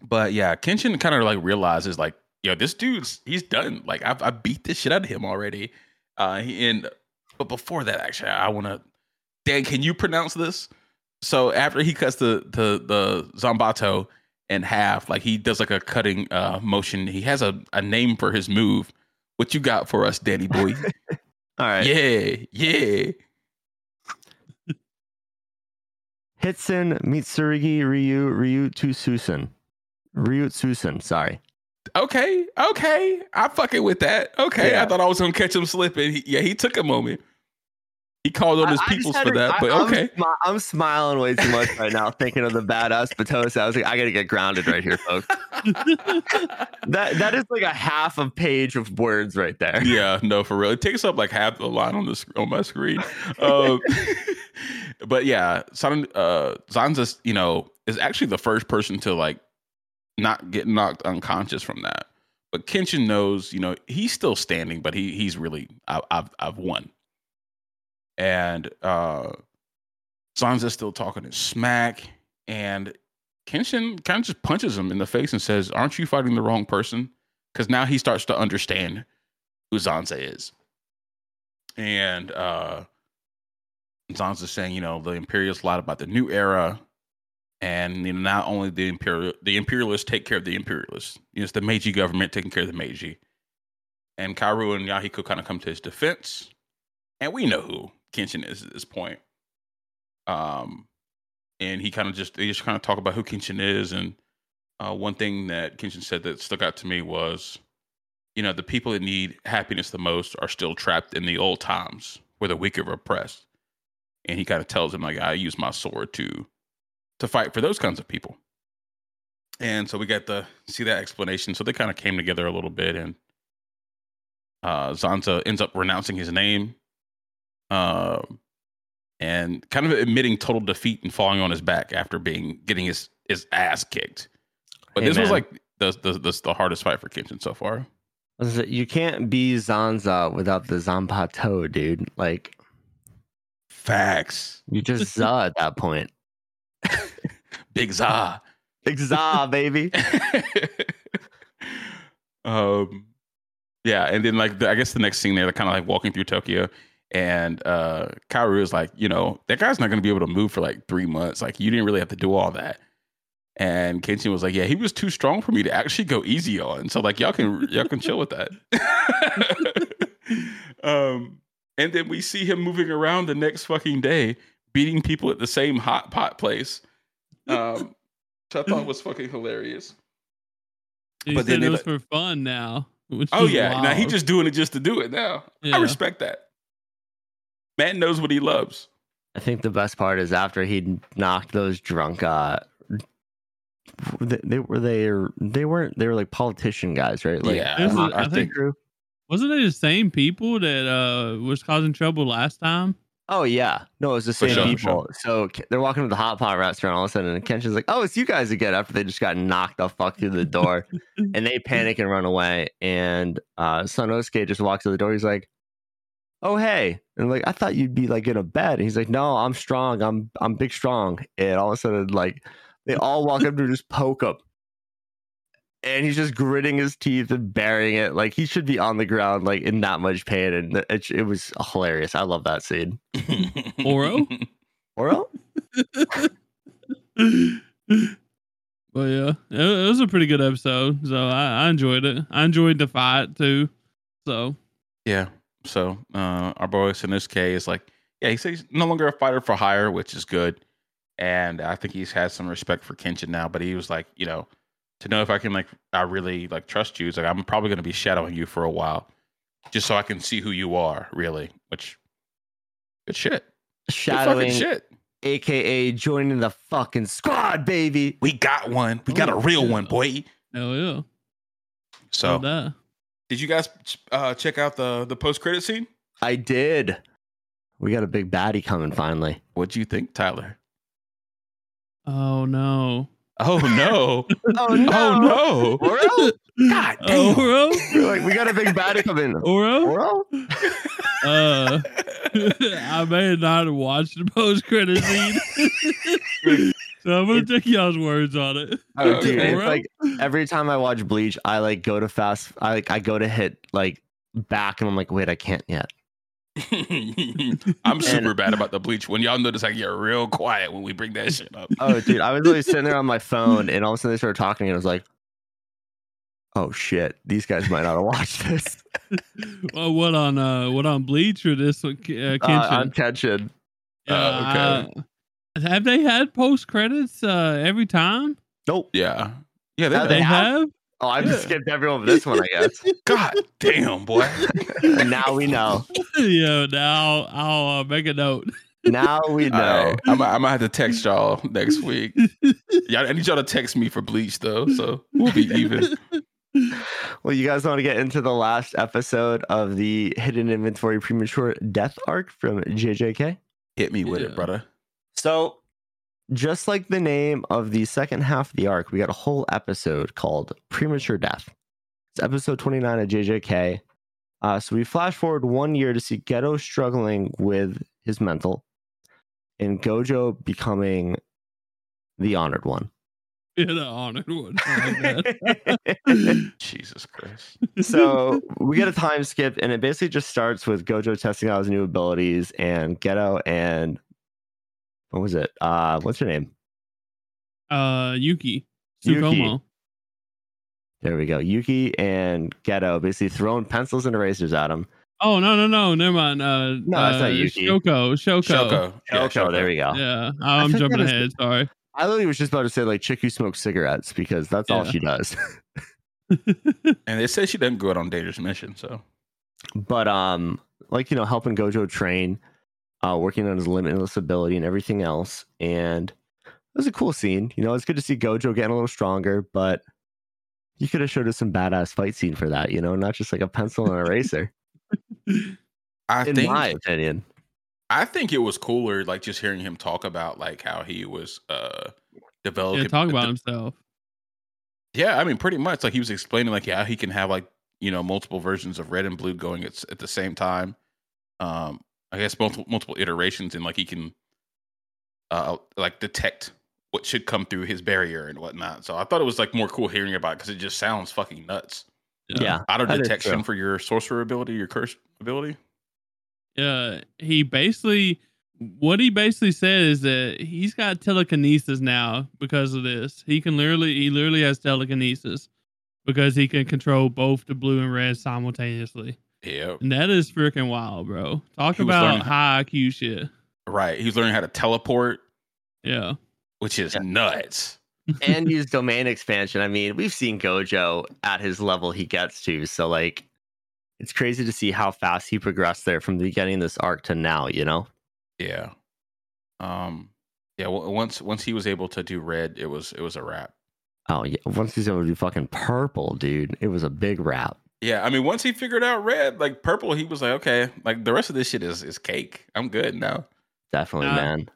But yeah, Kenshin kind of like realizes like, yo, this dude's he's done. Like I've I beat this shit out of him already. Uh, he, and but before that, actually, I want to. Dan, can you pronounce this? So after he cuts the the the Zambato in half, like he does like a cutting uh motion. He has a a name for his move. What you got for us, Danny boy? all right yeah, yeah. Hiten Mitsurugi Ryu Ryu Tsusen. Ryu Tsusen, sorry. Okay, okay, I'm fucking with that. Okay, Yeah. I thought I was gonna catch him slipping. He, yeah, he took a moment. He called on his I- I peoples for to- that, I- but I'm okay. smi- I'm, smiling way too much right now, thinking of the badass Battousai. I was like, I gotta get grounded right here, folks. That that is like a half a page of words right there. yeah, no, for real. It takes up like half the line on the sc- on my screen. Um, but yeah, San, uh, Zanza, you know, is actually the first person to like not get knocked unconscious from that. But Kenshin knows, you know, he's still standing, but he he's really I, I've I've won. And uh Zanza's still talking his smack, and Kenshin kind of just punches him in the face and says, "Aren't you fighting the wrong person?" Because now he starts to understand who Zanza is. And uh Zanza's saying, you know, the Imperials lied about the new era. And you know, not only the imperial the imperialists take care of the imperialists. You know, it's the Meiji government taking care of the Meiji. And Kaoru and Yahiko kind of come to his defense. And we know who Kenshin is at this point. Um and he kind of just they just kind of talk about who Kenshin is. And uh, one thing that Kenshin said that stuck out to me was you know, the people that need happiness the most are still trapped in the old times where the weak are oppressed. And he kind of tells him, like, I use my sword to to fight for those kinds of people. And so we got to see that explanation. So they kind of came together a little bit and uh Zanza ends up renouncing his name. Um and kind of admitting total defeat and falling on his back after being getting his his ass kicked. But Hey, this was like the, the the the hardest fight for Kenshin so far. You can't be Zanza without the Zanpato, dude. Like Facts. you just za at that point. Big za. Big za, baby. um yeah, and then like the, I guess the next scene there, they're kind of like walking through Tokyo and uh Kaoru is like, you know, that guy's not gonna be able to move for like three months. Like you didn't really have to do all that. And Kenshin was like, Yeah, he was too strong for me to actually go easy on. So like y'all can y'all can chill with that. um and then we see him moving around the next fucking day, beating people at the same hot pot place. Um which I thought was fucking hilarious. He But said then it was let- for fun now. which Oh is yeah, now he wild. just doing it just to do it now. I respect that. Man knows what he loves. I think the best part is after he knocked those drunk uh they, they were they they weren't they were like politician guys, right? Like yeah, This is- I think- crew. Wasn't it the same people that uh was causing trouble last time? Oh yeah, no, it was the same sure, people. So they're walking to the hot pot restaurant all of a sudden, and Kenshin's like, "Oh, it's you guys again." After they just got knocked the fuck through the door, and they panic and run away. And uh, Sanosuke just walks to the door. He's like, "Oh hey," and like I thought you'd be like in a bed. And he's like, "No, I'm strong. I'm I'm big strong." And all of a sudden, like they all walk up to just poke him. And he's just gritting his teeth and burying it. Like he should be on the ground, like in that much pain. And it, it was hilarious. I love that scene. Oro? Oro? but yeah, it, it was a pretty good episode. So I, I enjoyed it. I enjoyed the fight too. So Yeah. So uh, our boy Sanosuke is like, yeah, he says he's no longer a fighter for hire, which is good. And I think he's had some respect for Kenshin now. But he was like, you know, to know if I can like, I really like trust you. He's like, I'm probably going to be shadowing you for a while, just so I can see who you are, really. Which, good shit. Shadowing, fucking shit. aka joining the fucking squad, baby. We got one. We got a Oh, real yeah. one, boy. hell yeah. So, Love did you guys uh, check out the the post credit scene? I did. We got a big baddie coming finally. What'd you think, Tyler? Oh no. Oh no! Oh no! oh no! Oro? God damn. Oro? We're like, we got a big baddie coming. Oro? Oro? Uh, I may not have watched the post credit scene. so I'm gonna take y'all's words on it. Oh, dude, it's like every time I watch Bleach, I like go to fast. I like I go to hit like back, and I'm like, wait, I can't yet. I'm super bad about the bleach. When y'all notice I get real quiet when we bring that shit up. Oh, dude, I was literally sitting there on my phone, and all of a sudden they started talking, and I was like, oh shit, these guys might not have watched this. well, what on uh, what on Bleach or this one? Uh, Uh, Kenshin? I'm catching. Yeah, Oh, okay. I, Have they had post credits uh, every time? Nope. Yeah. Yeah, they, They They have? Have. Oh, I've Yeah. skipped everyone but this one, I guess. God damn, boy. Now we know. yeah. Now I'll uh, make a note. Now we know. right. I'm, I'm gonna have to text y'all next week. Yeah, I need y'all to text me for Bleach though, so we'll be even. Well, you guys want to get into the last episode of the Hidden Inventory Premature Death arc from JJK? Hit me with Yeah. it, brother. So, just like the name of the second half of the arc, we got a whole episode called Premature Death. It's episode 29 of JJK. Uh, so, we flash forward one year to see Geto struggling with his mental and Gojo becoming the honored one. Yeah, the honored one. I. Jesus Christ. so we get a time skip, and it basically just starts with Gojo testing out his new abilities, and Geto and what was it? Uh, what's her name? uh, Yuki. Yuki. There we go. Yuki and Geto basically throwing pencils and erasers at him. Oh no no no never mind. Uh, No, uh, it's not Yuki. Shoko Shoko. Shoko. Yeah, Shoko, there we go. Yeah, I'm forget jumping his- ahead. Sorry. I literally was just about to say like chick who smokes cigarettes because that's all she does. And they say she doesn't go out on dangerous mission, so but um, like you know, helping Gojo train, uh, working on his limitless ability and everything else, and it was a cool scene. You know, it's good to see Gojo getting a little stronger, but you could have showed us some badass fight scene for that. You know, not just like a pencil and eraser. I in think my opinion, I think it was cooler, like just hearing him talk about like how he was uh developing. yeah, talk about de- himself. Yeah, I mean, pretty much like he was explaining like how he can have like you know multiple versions of red and blue going at, at the same time. Um, I guess multiple multiple iterations and like he can uh like detect what should come through his barrier and whatnot. So I thought it was like more cool hearing about because it just sounds fucking nuts. yeah, Auto detection for your sorcerer ability, your curse ability. uh he basically what he basically said is that he's got telekinesis now because of this. He can literally he literally has telekinesis because he can control both the blue and red simultaneously. Yeah, And that is freaking wild, bro. Talk He about high IQ shit. right. He's learning how to teleport, Yeah. which is Yeah. nuts. and use domain expansion. I mean, we've seen Gojo at his level he gets to, so like, it's crazy to see how fast he progressed there from the beginning of this arc to now. You know. Yeah. Um. Yeah. w- Once once he was able to do red, it was it was a wrap. Oh yeah, once he's able to do fucking purple, dude, it was a big wrap. Yeah. I mean, once he figured out red, like purple, he was like, okay, like the rest of this shit is is cake. I'm good now. Definitely, Uh, man.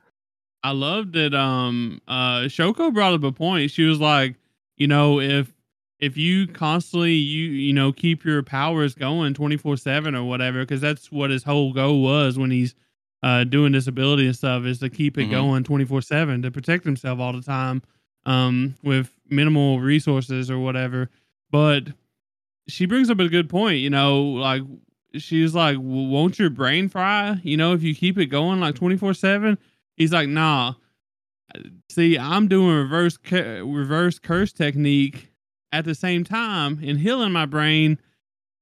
I loved that um uh Shoko brought up a point. She was like, you know, if if you constantly you you know keep your powers going 24/7 or whatever cuz that's what his whole goal was when he's uh doing this ability and stuff is to keep it Mhm. going 24/7 to protect himself all the time um with minimal resources or whatever. But she brings up a good point, you know, like she's like, won't your brain fry? You know, if you keep it going like 24 7? He's like, nah. See, I'm doing reverse cu- reverse curse technique at the same time and healing my brain,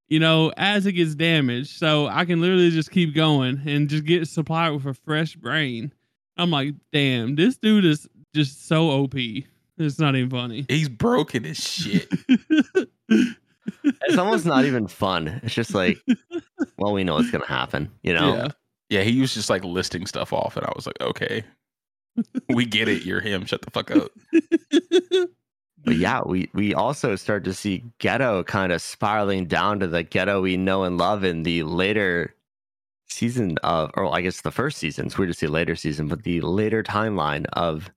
you know, as it gets damaged. So I can literally just keep going and just get supplied with a fresh brain. I'm like, damn, this dude is just so OP. It's not even funny. He's broken as shit. It's almost not even fun. It's just like, well, we know it's gonna happen. You know. Yeah. yeah. He was just like listing stuff off, and I was like, okay, we get it. You're him. Shut the fuck up. But yeah, we we also start to see Geto kind of spiraling down to the Geto we know and love in the later season of, or I guess the first season. It's weird to see later season, but the later timeline of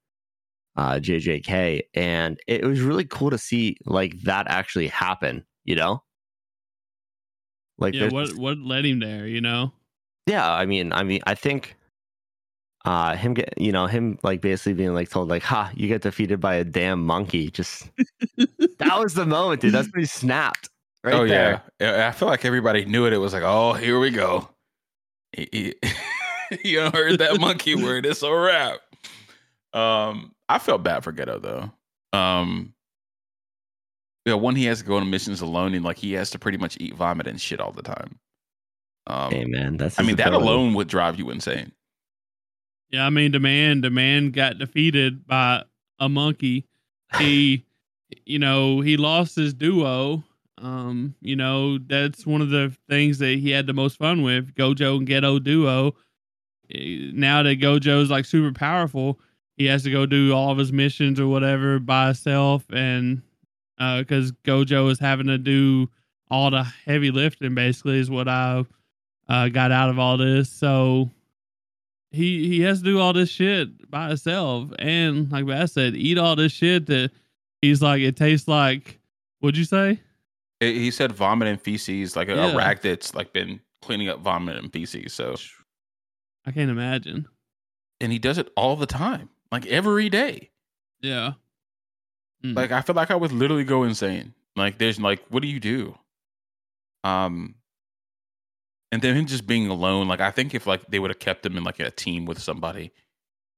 uh, JJK, and it was really cool to see like that actually happen. You know, like yeah, what what led him there, you know? yeah i mean i mean i think uh him get you know him like basically being like told like ha you get defeated by a damn monkey just that was the moment dude that's when he snapped right oh there yeah. yeah. I feel like everybody knew it. It was like, oh, here we go. He, he, you done heard that monkey word. It's a wrap. Um, I felt bad for Geto though. Um, yeah, one he has to go on missions alone, and like he has to pretty much eat vomit and shit all the time. Um, hey man that's I mean that ability. alone would drive you insane. Yeah, I mean, the man, the man got defeated by a monkey. He, you know, he lost his duo. Um, you know, that's one of the things that he had the most fun with. Gojo and Geto duo. Eh, Now that Gojo's like super powerful, he has to go do all of his missions or whatever by himself, and because Gojo is having to do all the heavy lifting, basically, is what I uh, got out of all this. So he he has to do all this shit by himself, and like I said, eat all this shit that he's like it tastes like. What'd you say? He he said vomit and feces, like a, Yeah. a rat that's like been cleaning up vomit and feces. So, I can't imagine. and he does it all the time, like every day. Yeah. Mm. Like I feel like I would literally go insane. Like there's like, what do you do? Um, and then him just being alone. Like I think if like they would have kept him in like a team with somebody,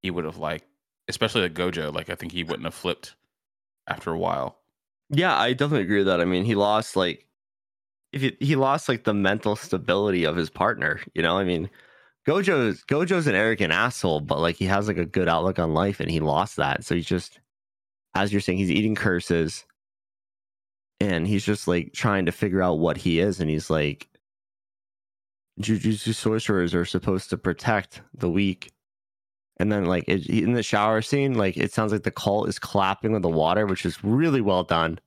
he would have like, especially like Gojo. Like I think he wouldn't have flipped after a while. Yeah, I definitely agree with that. I mean, he lost like if he, he lost like the mental stability of his partner. You know, I mean, Gojo's Gojo's an arrogant asshole, but like he has like a good outlook on life, and he lost that. So he's just, as you're saying, he's eating curses, and he's just like trying to figure out what he is, and he's like, Jujutsu sorcerers are supposed to protect the weak. And then, like it, in the shower scene, like it sounds like the cult is clapping with the water, which is really well done.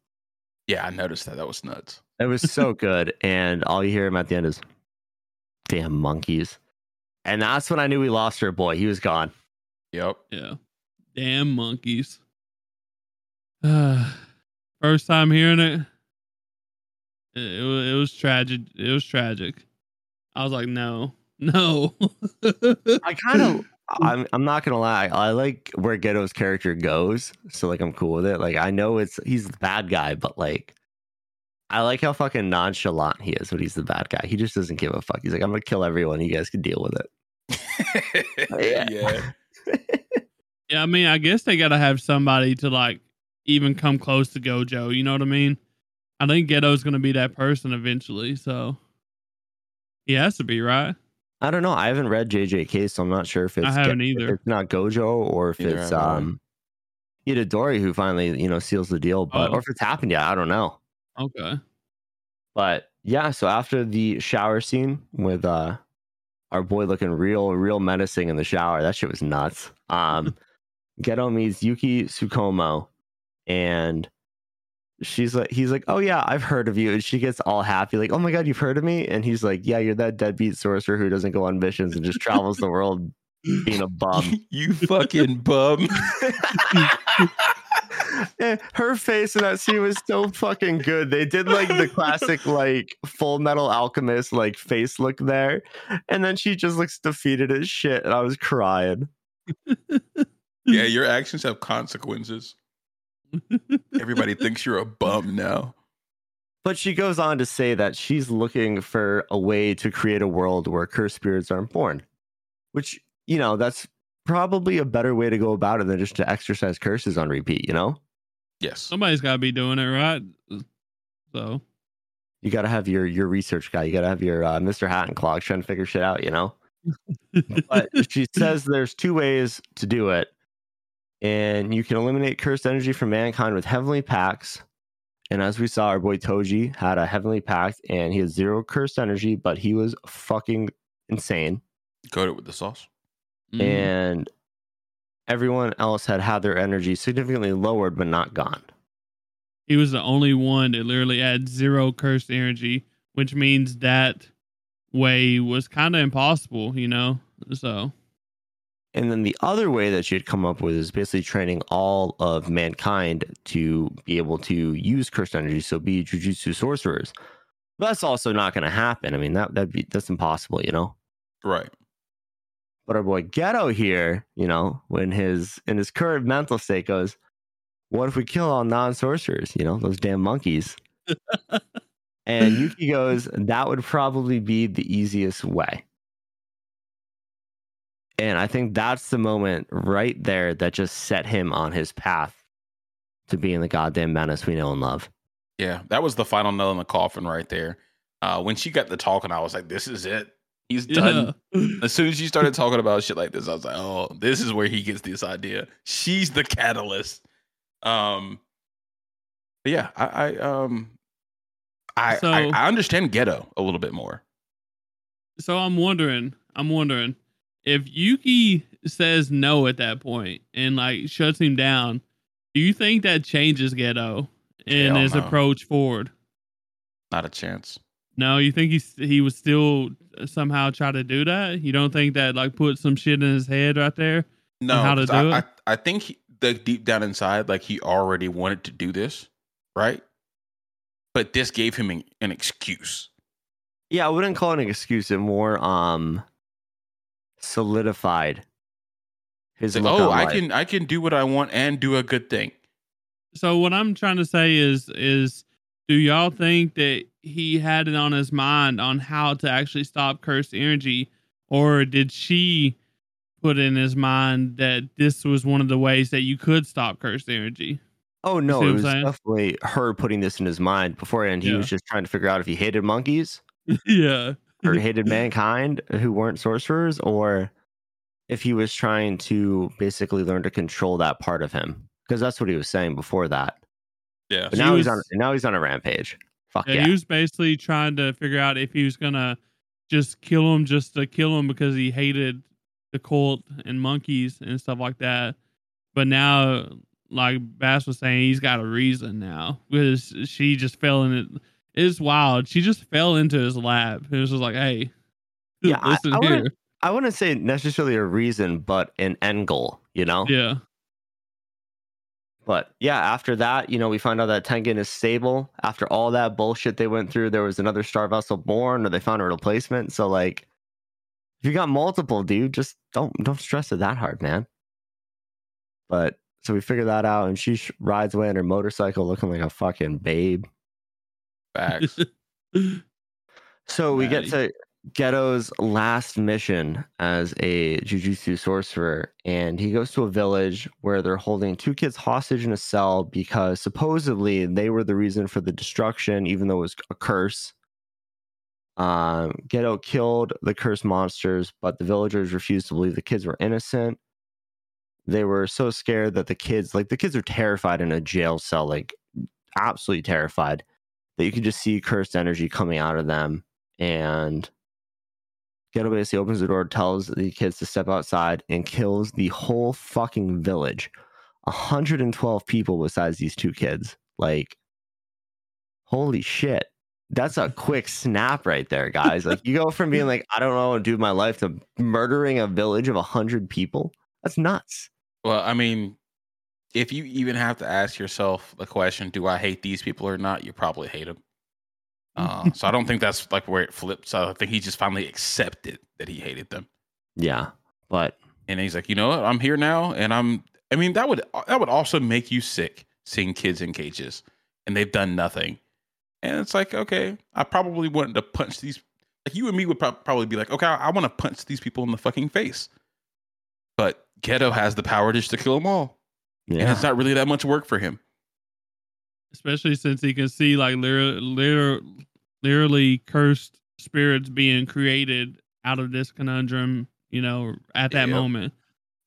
Yeah, I noticed that. That was nuts. It was so good. And all you hear him at the end is, damn monkeys. And that's when I knew we lost our boy. He was gone. Yep. Yeah. Damn monkeys. First time hearing it, it, it, was, it was tragic. It was tragic. I was like, no, no. I kind of, I'm, I'm not going to lie. I like where Geto's character goes. So, like, I'm cool with it. Like, I know it's, he's the bad guy, but like, I like how fucking nonchalant he is when he's the bad guy. He just doesn't give a fuck. He's like, I'm going to kill everyone. You guys can deal with it. Yeah. yeah. yeah, I mean, I guess they got to have somebody to like even come close to Gojo. You know what I mean? I think Geto's going to be that person eventually. So he has to be, right? I don't know. I haven't read JJK, so I'm not sure if it's I haven't if either. it's not Gojo or if Neither it's have I. um Itadori who finally you know seals the deal, but Oh. or if it's happened yet, I don't know. Okay. But yeah, so after the shower scene with uh our boy looking real, real menacing in the shower, that shit was nuts. Um, Geto meets Yuki Tsukumo, and she's like, he's like, oh yeah, I've heard of you, and she gets all happy, like, oh my god, you've heard of me, and he's like, yeah, you're that deadbeat sorcerer who doesn't go on missions and just travels the world being a bum. you fucking bum. Her face in that scene was so fucking good. They did like the classic like full metal alchemist like face look there. And then she just looks defeated as shit. And I was crying. yeah, your actions have consequences. Everybody thinks you're a bum now. But she goes on to say that she's looking for a way to create a world where cursed spirits aren't born. Which, you know, that's probably a better way to go about it than just to exorcise curses on repeat, you know? Yes. Somebody's got to be doing it, right? So, You gotta have your your research guy. You gotta have your uh, Mr. Hat and Clogs trying to figure shit out, you know? but she says there's two ways to do it and you can eliminate cursed energy from mankind with heavenly pacts. and as we saw our boy toji had a heavenly pact and he had zero cursed energy but he was fucking insane Got it with the sauce. mm. and everyone else had had their energy significantly lowered but not gone he was the only one that literally had zero cursed energy, which means that way was kind of impossible, you know? So, And then the other way that she had come up with is basically training all of mankind to be able to use cursed energy, so be jujutsu sorcerers. But That's also not going to happen. I mean, that that be that's impossible, you know. Right. But our boy Geto here, you know, when his in his current mental state goes, "What if we kill all non sorcerers? You know, those damn monkeys." and Yuki goes, "That would probably be the easiest way." And I think that's the moment right there that just set him on his path to being the goddamn menace we know and love. Yeah, that was the final nail in the coffin right there. Uh, when she got the talking, I was like, "This is it. He's done. Yeah. As soon as you started talking about shit like this, I was like, oh, this is where he gets this idea. She's the catalyst. Um, yeah, I, I um, I, So- I I understand Geto a little bit more. So I'm wondering, I'm wondering if Yuki says no at that point and like shuts him down. Do you think that changes Geto in Hell his no. approach forward? Not a chance. No, you think he he would still somehow try to do that? You don't think that like put some shit in his head right there? No, how to 'cause I, do I, it? I think he, the deep down inside, like he already wanted to do this, right? But this gave him an, an excuse. Yeah, I wouldn't call it an excuse. It more um solidified his It's like, look oh, on I life. can I can do what I want and do a good thing. So what I'm trying to say is is do y'all think that he had it on his mind on how to actually stop cursed energy or did she put in his mind that this was one of the ways that you could stop cursed energy? Oh no, it was saying? definitely her putting this in his mind beforehand. He Yeah. was just trying to figure out if he hated monkeys yeah. Or mm-hmm. hated mankind who weren't sorcerers, or if he was trying to basically learn to control that part of him. Because that's what he was saying before that. Yeah. But He now he's on now he's on a rampage. Fuck Yeah, yeah. he was basically trying to figure out if he was gonna just kill him just to kill him because he hated the cult and monkeys and stuff like that. But now, like Bass was saying, he's got a reason now because she just fell in it. It's wild. She just fell into his lap. It was just like, hey, Yeah, I- listen I here. wouldn't- I wouldn't say necessarily a reason, but an end goal, you know? Yeah, But yeah, after that, you know, we find out that Tengen is stable. After all that bullshit they went through, there was another star vessel born, or they found a replacement. So like, if you got multiple, dude, just don't don't stress it that hard, man. But so we figure that out, and she sh- rides away on her motorcycle, looking like a fucking babe. Facts. So we get to Geto's last mission as a jujutsu sorcerer, and he goes to a village where they're holding two kids hostage in a cell because supposedly they were the reason for the destruction, even though it was a curse. Um, Geto killed the cursed monsters, but the villagers refused to believe the kids were innocent. They were so scared that the kids, like the kids, are terrified in a jail cell, like absolutely terrified that you can just see cursed energy coming out of them. And Geto basically opens the door, tells the kids to step outside, and kills the whole fucking village. 112 people besides these two kids. Like, holy shit. That's a quick snap right there, guys. Like, you go from being like, I don't know what to do with my life to murdering a village of 100 people. That's nuts. Well, I mean, if you even have to ask yourself the question, do I hate these people or not? You probably hate them. Uh, so I don't think that's like where it flips. I think he just finally accepted that he hated them. Yeah. But And he's like, you know what? I'm here now. And I'm, I mean, that would, that would also make you sick seeing kids in cages and they've done nothing. And it's like, okay, I probably wanted to punch these, like you and me would prob- probably be like, okay, I, I want to punch these people in the fucking face. But Geto has the power just to kill them all. And yeah. it's not really that much work for him. especially since he can see like literally, literally, literally cursed spirits being created out of this conundrum. You know, at that Yep. moment.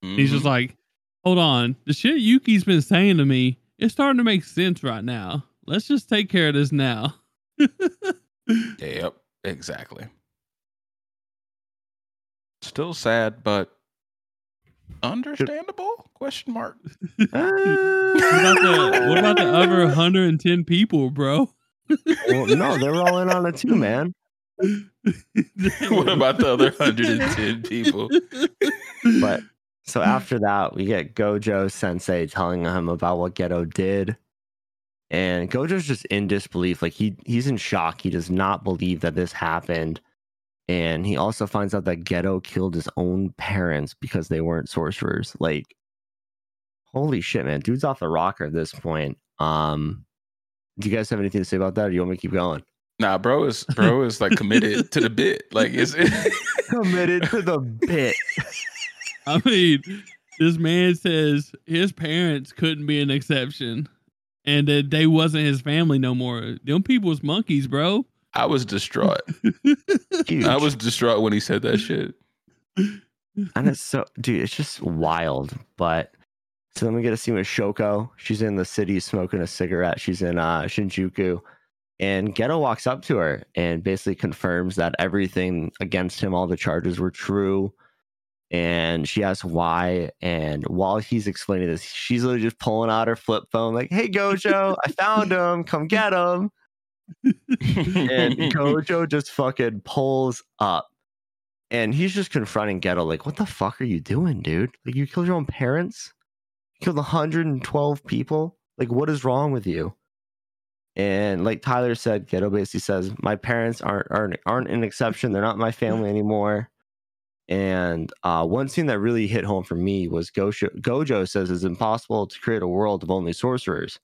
He's just Mhm. like, hold on, the shit Yuki's been saying to me, it's starting to make sense right now. Let's just take care of this now. Yep, exactly. Still sad, but understandable? Question mark. what about the what about the other 110 people, bro? well, no, they're all in on it too, man. what about the other 110 people? But so after that, we get Gojo Sensei telling him about what Geto did. And Gojo's just in disbelief. Like he he's in shock. He does not believe that this happened. And he also finds out that Geto killed his own parents because they weren't sorcerers. Like, holy shit, man. Dude's off the rocker at this point. Um, do you guys have anything to say about that? Or do you want me to keep going? Nah, bro is bro is like committed to the bit. Like it's Committed to the bit. I mean, this man says his parents couldn't be an exception and that they wasn't his family no more. Them people's monkeys, bro. I was distraught. huge. I was distraught when he said that shit. and it's so dude, it's just wild. But so then we get to see with Shoko. She's in the city smoking a cigarette. She's in uh Shinjuku. And Geto walks up to her and basically confirms that everything against him, all the charges were true. And she asks why. And while he's explaining this, she's literally just pulling out her flip phone, like, Hey, Gojo, I found him. Come get him. And Gojo just fucking pulls up. And he's just confronting Geto, like, What the fuck are you doing, dude? Like, you killed your own parents? You killed 112 people? Like, what is wrong with you? And like Tyler said, Geto basically says, My parents aren't aren't, aren't an exception. They're not my family anymore. And uh, one scene that really hit home for me was Gojo, Gojo says it's impossible to create a world of only sorcerers.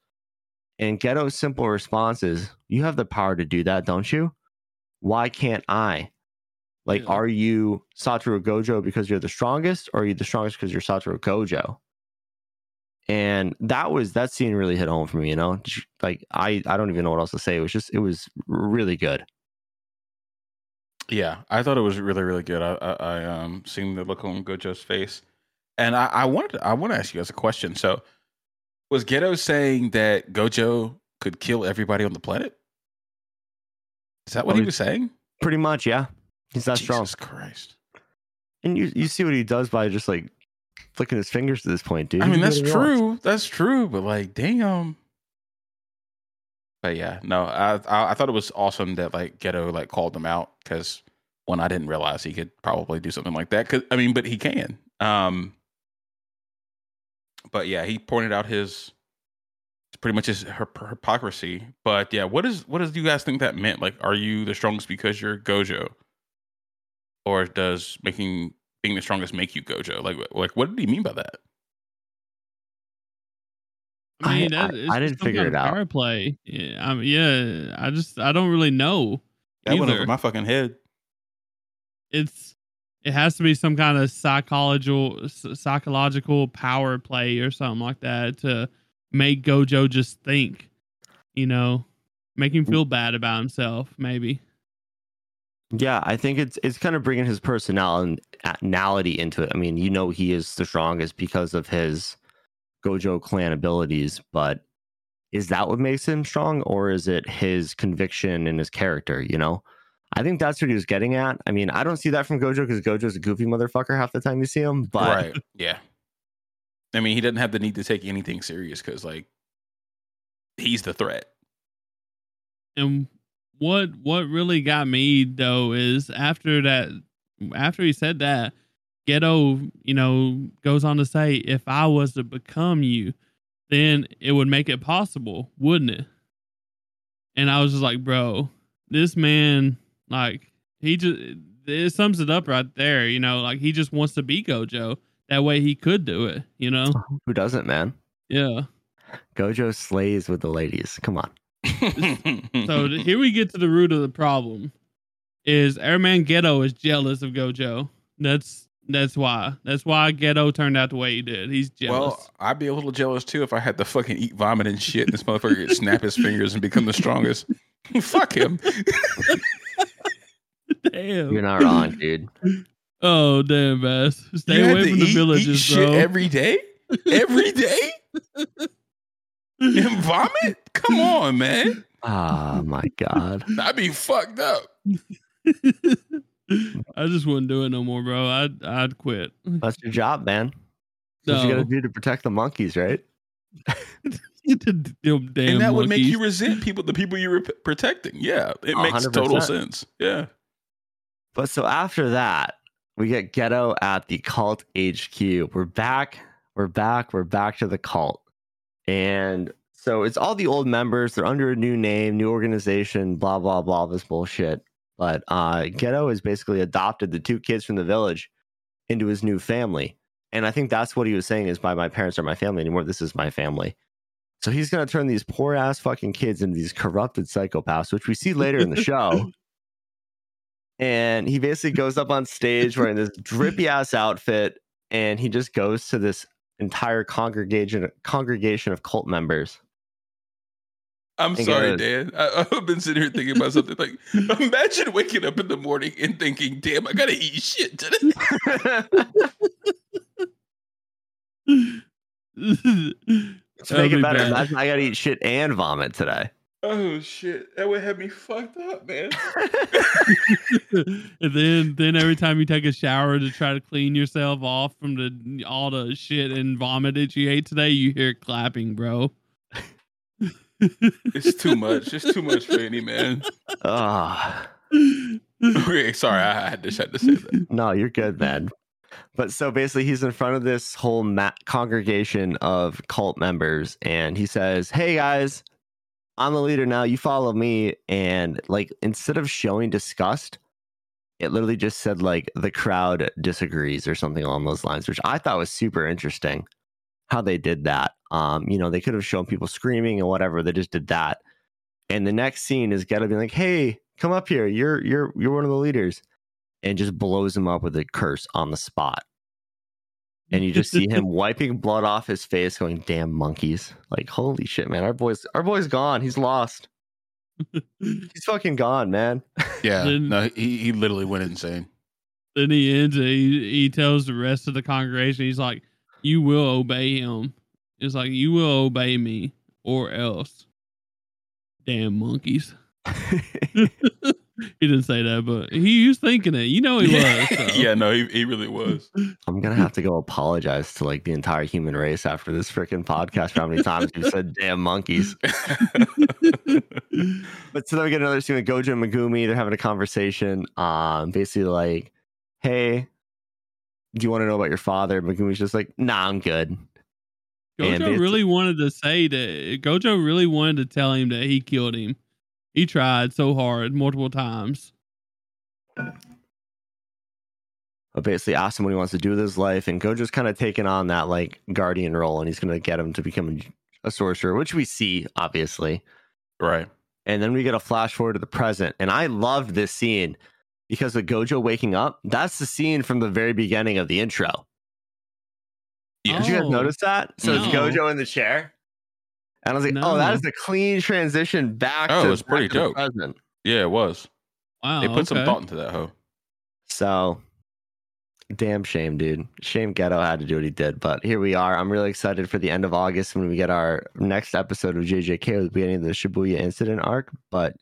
And Geto's simple response is, You have the power to do that, don't you? Why can't I? Like, Yeah. are you Satoru Gojo because you're the strongest, or are you the strongest because you're Satoru Gojo? And that was that scene really hit home for me, you know? Like I I don't even know what else to say. It was just it was really good. Yeah, I thought it was really, really good. I, I, I um seeing the look on Gojo's face, and I, I wanted, I want to ask you guys a question. So, was Geto saying that Gojo could kill everybody on the planet? Is that what Oh, he he- was saying? Pretty much, yeah. He's that strong. Jesus Christ! And you you see what he does by just like flicking his fingers to this point, dude. I mean, that's whatever he wants. true. That's true. But like, damn. But yeah, no, I, I I thought it was awesome that like Geto like called them out because one, I didn't realize he could probably do something like that. Cause I mean, but he can. Um, but yeah, he pointed out his pretty much his hyp- hypocrisy. But yeah, what is what does you guys think that meant? Like, are you the strongest because you're Gojo, or does making being the strongest make you Gojo? Like, like what did he mean by that? I mean, I- that, I- I didn't figure it of out. Power play. Yeah, I mean, yeah. I just I don't really know. That went over my fucking head. It's it has to be some kind of psychological psychological power play or something like that to make Gojo just think. You know, make him mm. feel bad about himself. Maybe. Yeah, I think it's it's kind of bringing his personality personality into it. I mean, you know, he is the strongest because of his Gojo clan abilities, but is that what makes him strong, or is it his conviction and his character? You know, I think that's what he was getting at. I mean, I don't see that from Gojo because Gojo's a goofy motherfucker half the time you see him, but right. Yeah. I mean, he doesn't have the need to take anything serious because, like, he's the threat. And what what really got me though is after that after he said that, Geto, you know, goes on to say, if I was to become you, then it would make it possible, wouldn't it? And I was just like, bro, this man, like, he just it sums it up right there, you know, like he just wants to be Gojo. That way he could do it, you know? who doesn't, man? Yeah. Gojo slays with the ladies. Come on. So here we get to the root of the problem. Is Airman Geto is jealous of Gojo. That's that's why. That's why Geto turned out the way he did. He's jealous. well, I'd be a little jealous too if I had to fucking eat vomit and shit and this motherfucker could snap his fingers and become the strongest. Fuck him. Damn. You're not wrong, dude. Oh damn, Bass. Stay You away to from the eat- eat villages, shit bro. every day? Every day? And vomit? Come on, man. Oh my god. I'd be fucked up. I just wouldn't do it no more, bro. I'd I'd quit. That's your job, man. That's what you No. gotta do to protect the monkeys, right? Damn and that would make you resent people, the people you were p- protecting. Yeah, it makes total sense. Yeah. But so after that, we get Geto at the cult HQ. We're back. We're back. We're back to the cult. And so it's all the old members. They're under a new name, new organization, blah, blah, blah, this bullshit. But uh, Geto has basically adopted the two kids from the village into his new family. And I think that's what he was saying is by my parents are my family anymore. This is my family. So he's going to turn these poor ass fucking kids into these corrupted psychopaths, which we see later in the show. and he basically goes up on stage wearing this drippy ass outfit and he just goes to this entire congregation congregation of cult members I'm Think sorry, of- Dan. I, I've been sitting here thinking about something like imagine waking up in the morning and thinking, damn, I gotta eat shit today. Let's make it better. bad. Imagine I gotta eat shit and vomit today. Oh shit. That would have me fucked up, man. and then then every time you take a shower to try to clean yourself off from the all the shit and vomit that you ate today, you hear clapping, bro. It's too much. It's too much for any man. Ah. Okay, sorry, I had to, shut to say that. No, you're good, man. But so basically, he's in front of this whole ma- congregation of cult members, and he says, "Hey guys, I'm the leader now. You follow me." And like, instead of showing disgust, it literally just said like the crowd disagrees or something along those lines, which I thought was super interesting. How they did that. Um, you know, they could have shown people screaming and whatever. They just did that. And the next scene is gotta be like, "Hey, come up here. You're you're you're one of the leaders." and just blows him up with a curse on the spot. And you just see him wiping blood off his face, going, "Damn monkeys!" Like, holy shit, man! Our boy's our boy's gone. He's lost. He's fucking gone, man. Yeah, Then- no, he, he literally went insane. Then he ends and he, he tells the rest of the congregation, he's like, You will obey him. It's like, You will obey me or else. Damn monkeys. he didn't say that, but he was thinking it. You know he was. so. yeah, no, he, he really was. I'm gonna have to go apologize to like the entire human race after this freaking podcast for how many times you said "damn monkeys." But so then we get another scene with Gojo and Megumi. They're having a conversation. Um, basically like, "Hey, do you want to know about your father?" Megumi's just like, "Nah, I'm good." And Gojo really wanted to say that Gojo really wanted to tell him that he killed him. He tried so hard multiple times. but basically asked him what he wants to do with his life. And Gojo's kind of taking on that like guardian role, and he's going to get him to become a sorcerer, which we see obviously. right. And then we get a flash forward to the present, and I loved this scene because with Gojo waking up, that's the scene from the very beginning of the intro. Yeah. Did you guys Oh, notice that? So it's. Gojo in the chair. And I was like, oh, that is a clean transition back Oh, to, it was pretty the dope. present. Yeah, it was. Wow. They put some Oh, thought into that hoe. So, damn shame, dude. Shame Geto had to do what he did. But here we are. I'm really excited for the end of August when we get our next episode of JJK with the beginning of the Shibuya incident arc. But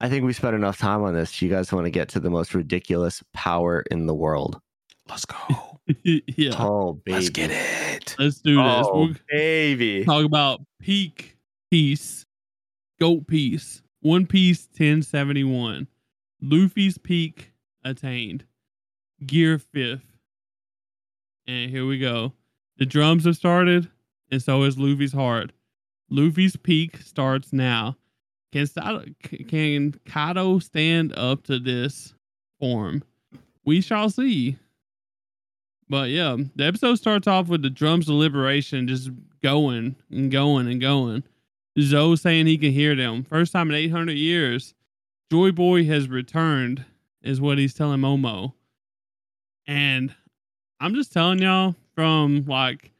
I think we spent enough time on this. You guys want to get to the most ridiculous power in the world. Let's go. yeah. Oh, baby. Let's get it. Let's do this. Oh, We'll baby. talk about peak piece, goat piece, One Piece 1071, Luffy's peak attained, gear fifth. And here we go. The drums have started, and so is Luffy's heart. Luffy's peak starts now. Can Sato, can Kaido stand up to this form? We shall see. But yeah, the episode starts off with the drums of liberation just going and going and going. Zoe saying he can hear them. First time in 800 years, Joy Boy has returned, is what he's telling Momo. And I'm just telling y'all from like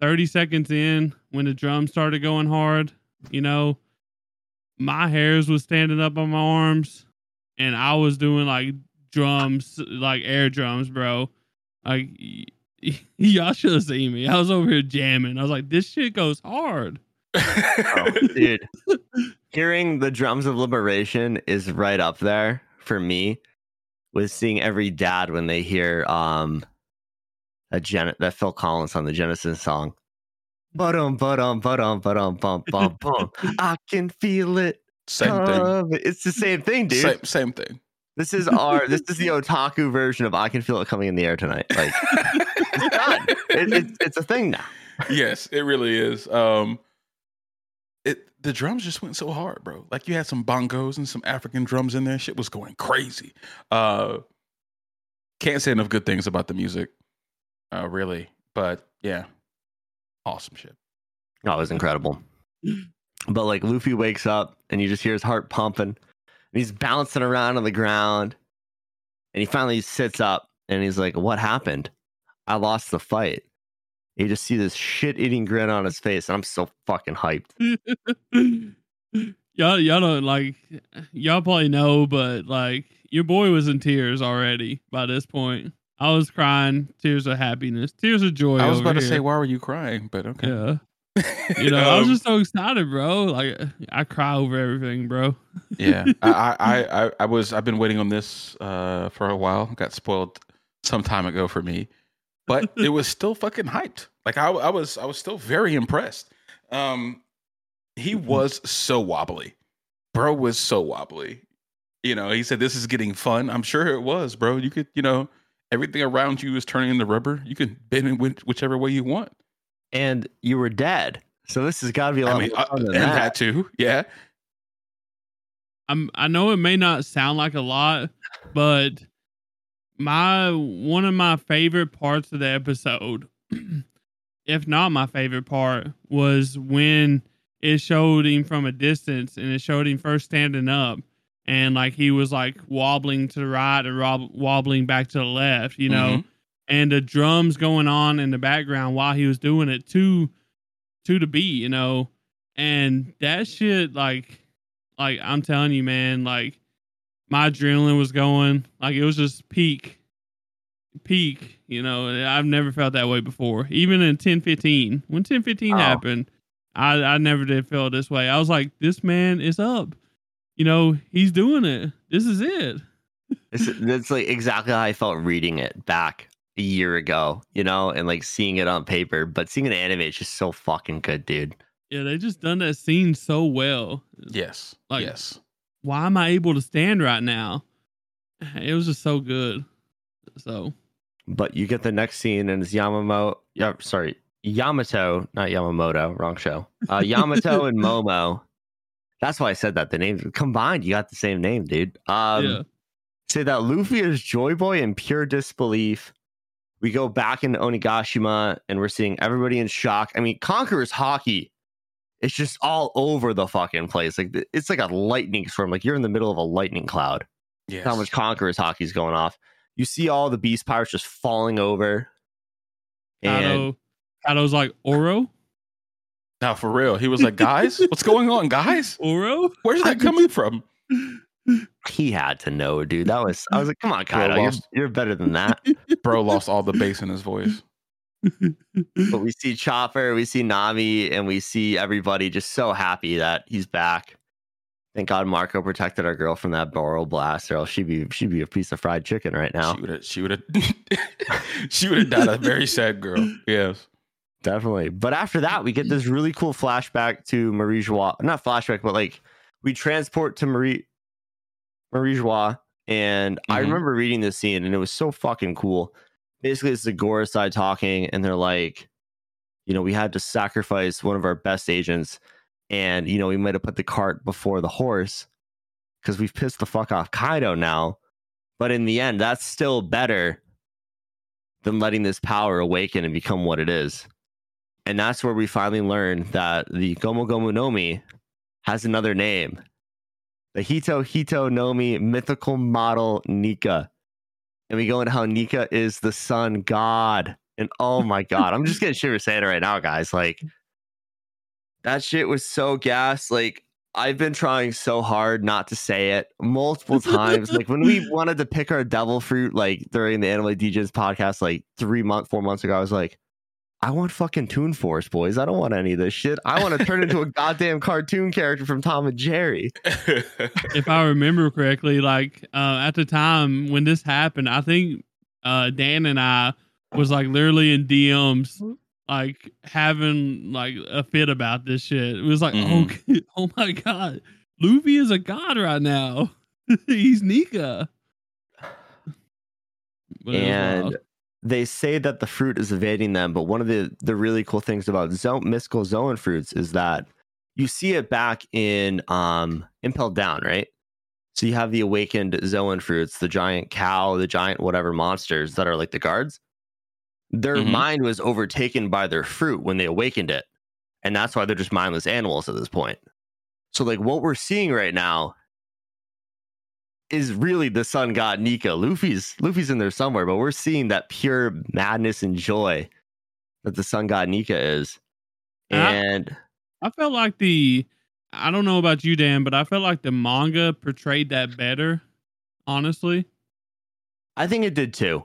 30 seconds in when the drums started going hard, you know, my hairs was standing up on my arms and I was doing like drums, like air drums, bro. Like, y- y- y'all should have seen me. I was over here jamming. I was like, this shit goes hard. Oh, dude. Hearing the drums of liberation is right up there for me with seeing every dad when they hear um a Gen- that Phil Collins on the Genesis song. Ba-dum, ba-dum, ba-dum, ba-dum, bum, bum, bum. I can feel it. Same thing. It's the same thing, dude. Same, same thing. This is our this is the otaku version of I can feel it coming in the air tonight. Like it's done. It, it's it's a thing now. yes, it really is. Um, it the drums just went so hard, bro. Like you had some bongos and some African drums in there. Shit was going crazy. Uh, can't say enough good things about the music, uh, really. But yeah, awesome shit. Oh, it was incredible. But like Luffy wakes up and you just hear his heart pumping and he's bouncing around on the ground. And he finally sits up and he's like, What happened? I lost the fight. You just see this shit eating grin on his face, and I'm so fucking hyped. y'all y'all don't like y'all probably know, but like your boy was in tears already by this point. I was crying, tears of happiness, tears of joy. I was over about to say, why were you crying? But okay. yeah. You know, I was Um, just so excited, bro. Like I cry over everything, bro. yeah. I, I, I, I was. I've been waiting on this uh, for a while. Got spoiled some time ago for me, but it was still fucking hyped. Like I, I was, I was still very impressed. Um, he was so wobbly, bro. Was so wobbly. You know, he said this is getting fun. I'm sure it was, bro. You could, you know, everything around you is turning into rubber. You can bend it whichever way you want. And you were dead. So this has got to be a lot I mean, more uh, fun and than that. that too. Yeah. I'm I know it may not sound like a lot, but my one of my favorite parts of the episode, if not my favorite part, was when it showed him from a distance and it showed him first standing up and like he was like wobbling to the right and rob- wobbling back to the left, you know, Mhm. And the drums going on in the background while he was doing it to to the beat, you know. And that shit like like I'm telling you, man, like my adrenaline was going, like it was just peak, peak. You know, I've never felt that way before. Even in 1015, when 1015 Oh. happened, I I never did feel this way. I was like, this man is up. You know, he's doing it. This is it. It's, that's like exactly how I felt reading it back a year ago, you know, and like seeing it on paper, but seeing it animated is just so fucking good, dude. Yeah, they just done that scene so well. Yes. Like- yes. Why am I able to stand right now? It was just so good. So But you get the next scene and it's Yamamoto. Yeah, sorry, Yamato, not Yamamoto. Wrong show. Uh, Yamato and Momo. That's why I said that. The names combined, you got the same name, dude. Um, yeah, say that Luffy is Joy Boy in pure disbelief. We go back into Onigashima and we're seeing everybody in shock. I mean, Conqueror's Haki. It's just all over the fucking place. Like it's like a lightning storm. Like you're in the middle of a lightning cloud. Yes. How much Conqueror's Haki's going off. You see all the beast pirates just falling over. And Kaido, Kaido's like Oro, Now, for real, he was like, "Guys, what's going on, guys? Oro. Where's that coming from?" He had to know, dude. That was I was like, come on, Kaido, you're, you're better than that. Bro lost all the bass in his voice. but we see Chopper, we see Nami, and we see everybody just so happy that he's back. Thank God Marco protected our girl from that barrel blast, or else she'd be she'd be a piece of fried chicken right now. She would have. She would have. she would have died a very sad girl. Yes. Definitely. But after that, we get this really cool flashback to Marie Joie. Not flashback, but like we transport to Marie Marie Joie. And I Mhm. remember reading this scene and it was so fucking cool. Basically, it's the Gorosei talking, and they're like, you know, we had to sacrifice one of our best agents, and you know, we might have put the cart before the horse because we've pissed the fuck off Kaido now. But in the end, that's still better than letting this power awaken and become what it is. And that's where we finally learn that the Gomu Gomu no Mi has another name. The Hito Hito no Mi mythical model Nika. And we go into how Nika is the sun god. And oh my god, I'm just getting shivers saying it right now, guys. Like that shit was so gas. Like I've been trying so hard not to say it multiple times. like when we wanted to pick our devil fruit, like during the Anime Degens podcast, like three months, four months ago, I was like, I want fucking Toon Force, boys. I don't want any of this shit. I want to turn into a goddamn cartoon character from Tom and Jerry. if I remember correctly, like uh, at the time when this happened, I think uh, Dan and I was like literally in DMs, like having like a fit about this shit. It was like, Mhm. oh, oh my god, Luffy is a god right now. He's Nika. But it was and wild. They say that the fruit is evading them. But one of the the really cool things about zo- mystical Zoan fruits is that you see it back in um Impel Down, right? So you have the awakened Zoan fruits, the giant cow, the giant whatever monsters that are like the guards. Their Mhm. mind was overtaken by their fruit when they awakened it. And that's why they're just mindless animals at this point. So like what we're seeing right now is really the sun god Nika. Luffy's Luffy's in there somewhere, but we're seeing that pure madness and joy that the sun god Nika is. And I- I felt like the I don't know about you, Dan, but I felt like the manga portrayed that better. Honestly, I think it did too.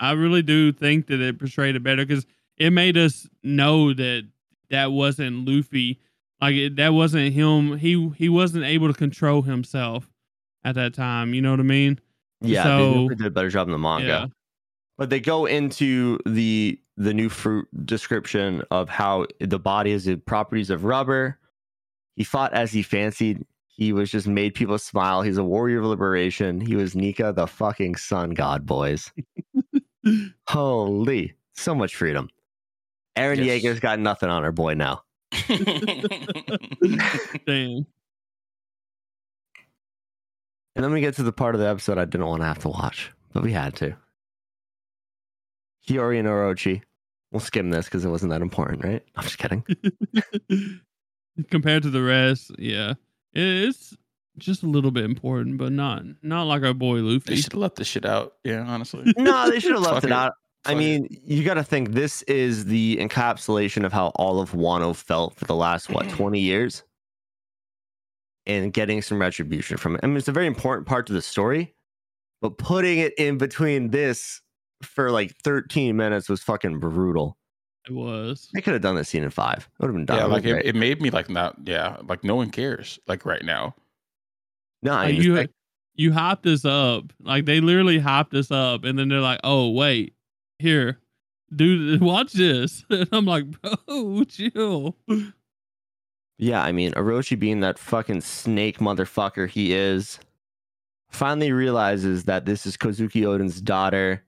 I really do think that it portrayed it better because it made us know that that wasn't Luffy. Like it, that wasn't him. He he wasn't able to control himself at that time. You know what I mean? Yeah, So- they did a better job in the manga. Yeah. But they go into the the new fruit description of how the body has the properties of rubber. He fought as he fancied. He was just made people smile. He's a warrior of liberation. He was Nika, the fucking sun god, boys. Holy, so much freedom. Eren Yes. Yeager's got nothing on her boy now. Damn. And then we get to the part of the episode I didn't want to have to watch, but we had to. Hiyori and Orochi. We'll skim this because it wasn't that important, right? I'm just kidding. Compared to the rest, yeah, it's just a little bit important, but not not like our boy Luffy. they should have left this shit out. Yeah, honestly. No, they should have left it it. out. I mean, you got to think this is the encapsulation of how all of Wano felt for the last what 20 years, and getting some retribution from it. I mean, it's a very important part to the story, but putting it in between this for like 13 minutes was fucking brutal. It was. They could have done this scene in five. It would have been done. yeah, like it, it made me like not. Yeah, like no one cares. Like right now. no, I Like, just- you you hyped us up. Like they literally hyped us up, and then they're like, "Oh wait, here, dude, watch this." And I'm like, "Bro, chill." Yeah, I mean, Orochi being that fucking snake motherfucker he is, finally realizes that this is Kozuki Oden's daughter,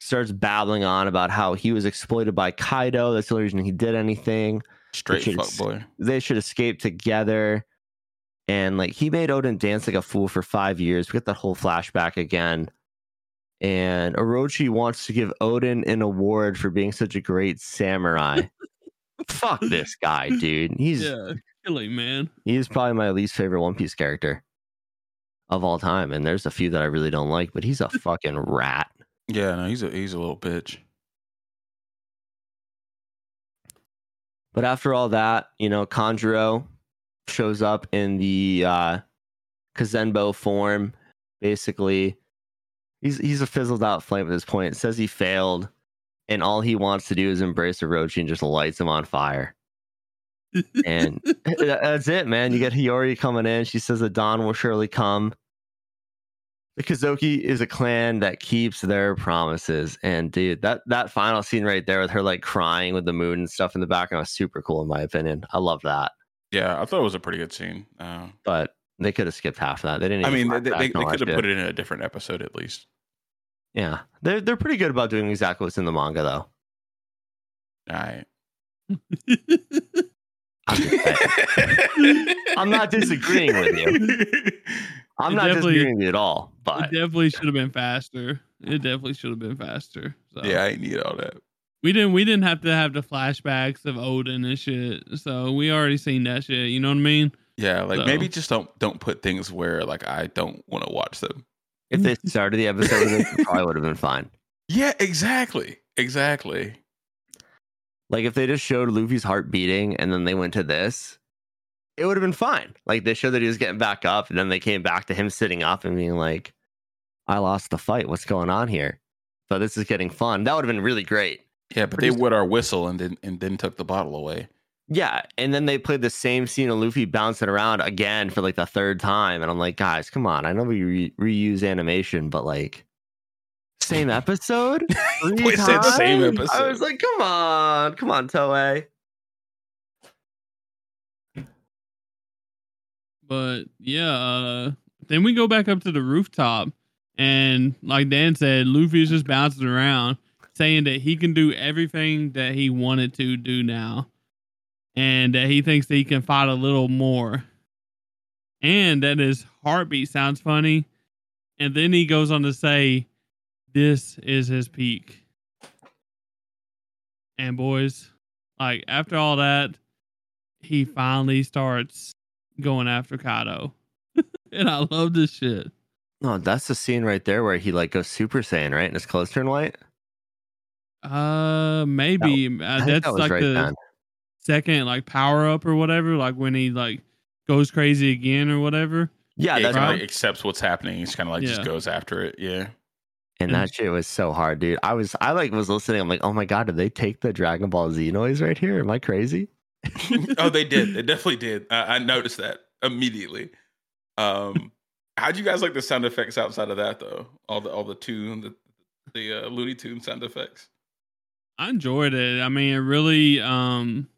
starts babbling on about how he was exploited by Kaido. That's the only reason he did anything. Straight Which fuck boy. They should escape together. And like he made Oden dance like a fool for five years. We get that whole flashback again. And Orochi wants to give Odin an award for being such a great samurai. Fuck this guy, dude. He's yeah, killing man. He's probably my least favorite One Piece character of all time. And there's a few that I really don't like, but he's a fucking rat. Yeah, no, he's a he's a little bitch. But after all that, you know, Kanjuro shows up in the uh Kazenbo form. Basically, he's he's a fizzled out flame at this point. It says he failed, and all he wants to do is embrace Orochi and just lights him on fire. And that's it, man. You get Hiyori coming in. She says the dawn will surely come. The Kozuki is a clan that keeps their promises. And dude, that that final scene right there with her like crying with the moon and stuff in the background was super cool in my opinion. I love that. Yeah, I thought it was a pretty good scene. Uh, But they could have skipped half of that. They didn't. I mean, they, they, they could have put it in a different episode at least. Yeah, they're they're pretty good about doing exactly what's in the manga though. All right. I'm. I'm not disagreeing with you. I'm It not disagreeing with you at all. But it But definitely should have been faster. It definitely should have been faster. So. Yeah, I ain't need all that. we didn't we didn't have to have the flashbacks of Oden and shit. So we already seen that shit. You know what I mean? Yeah, like So- maybe just don't don't put things where like I don't want to watch them. If they started the episode with it, it probably would have been fine. Yeah, exactly, exactly. Like if they just showed Luffy's heart beating and then they went to this, it would have been fine. Like they showed that he was getting back up, and then they came back to him sitting up and being like, "I lost the fight. What's going on here?" So this is getting fun. That would have been really great. Yeah, but they wet our whistle and then and then took the bottle away. Yeah, and then they played the same scene of Luffy bouncing around again for like the third time, and I'm like, guys, come on! I know we re- reuse animation, but like, same episode. Three Boy said same episode. I was like, come on, come on, Toei. But yeah, uh, then we go back up to the rooftop, and like Dan said, Luffy's just bouncing around, saying that he can do everything that he wanted to do now, and that he thinks that he can fight a little more, and that his heartbeat sounds funny, and then he goes on to say, "This is his peak." And boys, like after all that, he finally starts going after Kaido. and I love this shit. No, that's the scene right there where he like goes Super Saiyan, right? And his clothes turn white. Uh maybe I uh, that's that like right the then. Second like power up or whatever, like when he like goes crazy again or whatever. Yeah, Yeah, that's he right. like, accepts what's happening. He's kind of like Yeah. just goes after it. Yeah. and that shit was so hard, dude. I was I like was listening. I'm like, oh my god, did they take the Dragon Ball Z noise right here? Am I crazy? oh, they did. They definitely did. I, I noticed that immediately. Um, how'd you guys like the sound effects outside of that though? All the all the tune, the the uh, Looney Tune sound effects. I enjoyed it. I mean, it really, um,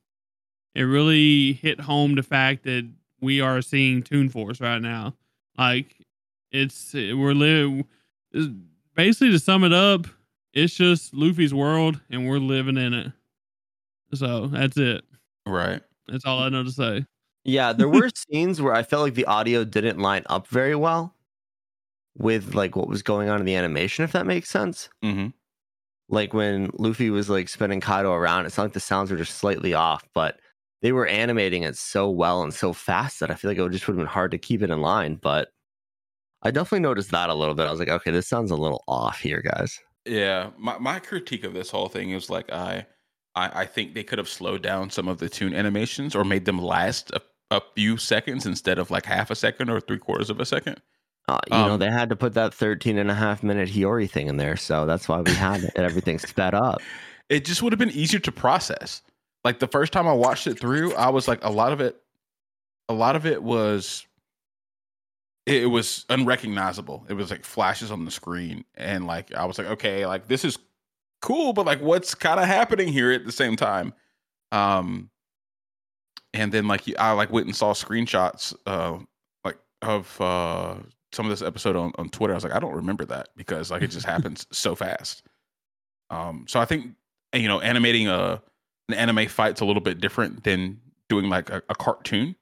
it really hit home the fact that we are seeing Toon Force right now. Like, it's we're live. Basically, to sum it up, it's just Luffy's world, and we're living in it. So that's it. Right. That's all I know to say. Yeah, there were scenes where I felt like the audio didn't line up very well with like what was going on in the animation, if that makes sense. Mm-hmm. Like when Luffy was like spinning Kaido around, it sounded like the sounds were just slightly off, but they were animating it so well and so fast that I feel like it just would have been hard to keep it in line. But I definitely noticed that a little bit. I was like, okay, this sounds a little off here, guys. Yeah. My my critique of this whole thing is like I I, I think they could have slowed down some of the tune animations or made them last a, a few seconds instead of like half a second or three quarters of a second. Uh, you know, Um, they had to put that 13 and a half minute Hiyori thing in there. So that's why we had it. Everything sped up. it just would have been easier to process. Like the first time I watched it through, I was like, a lot of it, a lot of it was, it, was unrecognizable. It was like flashes on the screen, and like I was like, okay, like this is cool, but like what's kind of happening here at the same time? Um, and then like I like went and saw screenshots, uh, like of uh some of this episode on on Twitter. I was like, I don't remember that because like it just happens so fast. Um, so I think you know, animating a an anime fight's a little bit different than doing like a, a cartoon.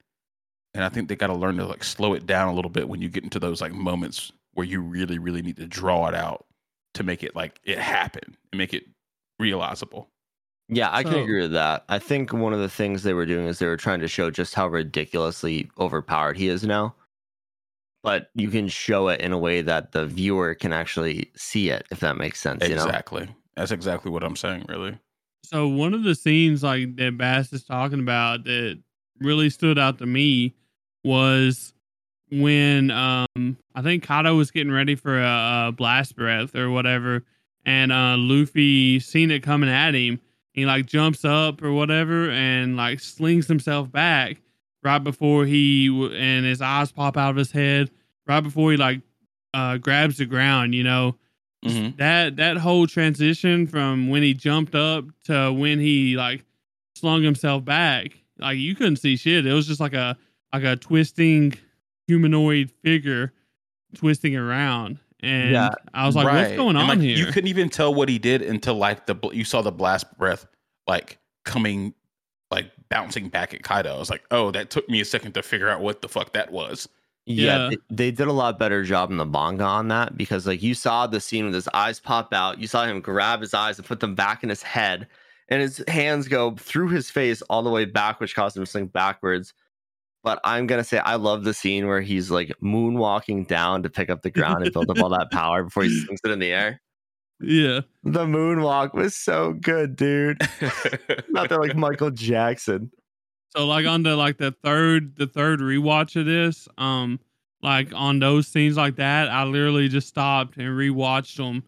And I think they got to learn to like slow it down a little bit when you get into those like moments where you really, really need to draw it out to make it like it happen and make it realizable. Yeah, I can agree with that. I think one of the things they were doing is they were trying to show just how ridiculously overpowered he is now. But you can show it in a way that the viewer can actually see it, if that makes sense. You know? Exactly. That's exactly what I'm saying, really. So one of the scenes like that Bass is talking about that really stood out to me was when um I think Kaido was getting ready for a, a blast breath or whatever, and uh Luffy seen it coming at him. He like jumps up or whatever and like slings himself back right before he and his eyes pop out of his head right before he like uh grabs the ground. You know, Mhm. that that whole transition from when he jumped up to when he like slung himself back like you couldn't see shit it was just like a like a twisting humanoid figure twisting around and Yeah, i was like what's going And, on like, here You couldn't even tell what he did until like the you saw the blast breath like coming, like bouncing back at Kaido. I was like, oh, that took me a second to figure out what the fuck that was. Yeah, Yeah. They, did a lot better job in the manga on that because, like, you saw the scene with his eyes pop out. You saw him grab his eyes and put them back in his head, and his hands go through his face all the way back, which caused him to sink backwards. But I'm gonna say I love the scene where he's like moonwalking down to pick up the ground and build up all that power before he sinks it in the air. yeah The moonwalk was so good, dude. Not that like Michael Jackson. So like on the like the third the third rewatch of this um like on those scenes like that i literally just stopped and rewatched them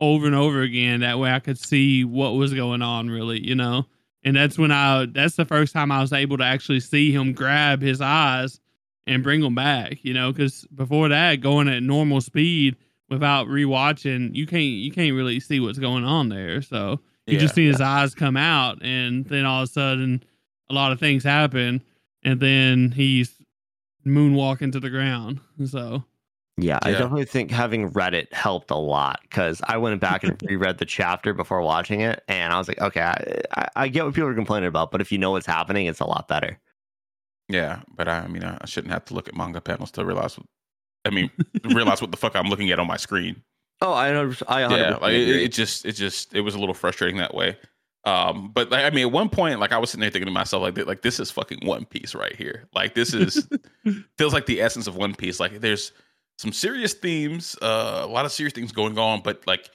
over and over again. That way i could see what was going on really you know? And that's when i that's the first time i was able to actually see him grab his eyes and bring them back you know? Because before that going at normal speed without rewatching you can't you can't really see what's going on there. So you Yeah. just see his eyes come out and then all of a sudden a lot of things happen and then he's moonwalking to the ground so Yeah, I definitely think having read it helped a lot because I went back and reread the chapter before watching it, and I was like, okay, I, I, I get what people are complaining about, but if you know what's happening, it's a lot better. Yeah, but I, I mean, I shouldn't have to look at manga panels to realize. What, I mean, realize what the fuck I'm looking at on my screen. Oh, I know, I Yeah, like it, it just, it just, it was a little frustrating that way. Um, but like, I mean, at one point, like I was sitting there thinking to myself, like, like this is fucking One Piece right here. Like this is feels like the essence of One Piece. Like there's some serious themes, uh, a lot of serious things going on, but like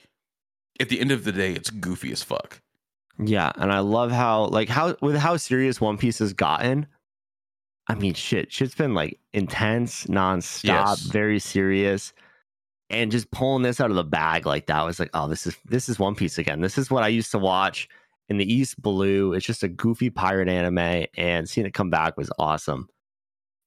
at the end of the day, it's goofy as fuck. yeah, and I love how like how with how serious One Piece has gotten. I mean, shit, shit's been like intense, nonstop, Yes. very serious, and just pulling this out of the bag like that was like, oh, this is this is One Piece again. This is what I used to watch in the East Blue. It's just a goofy pirate anime, and seeing it come back was awesome.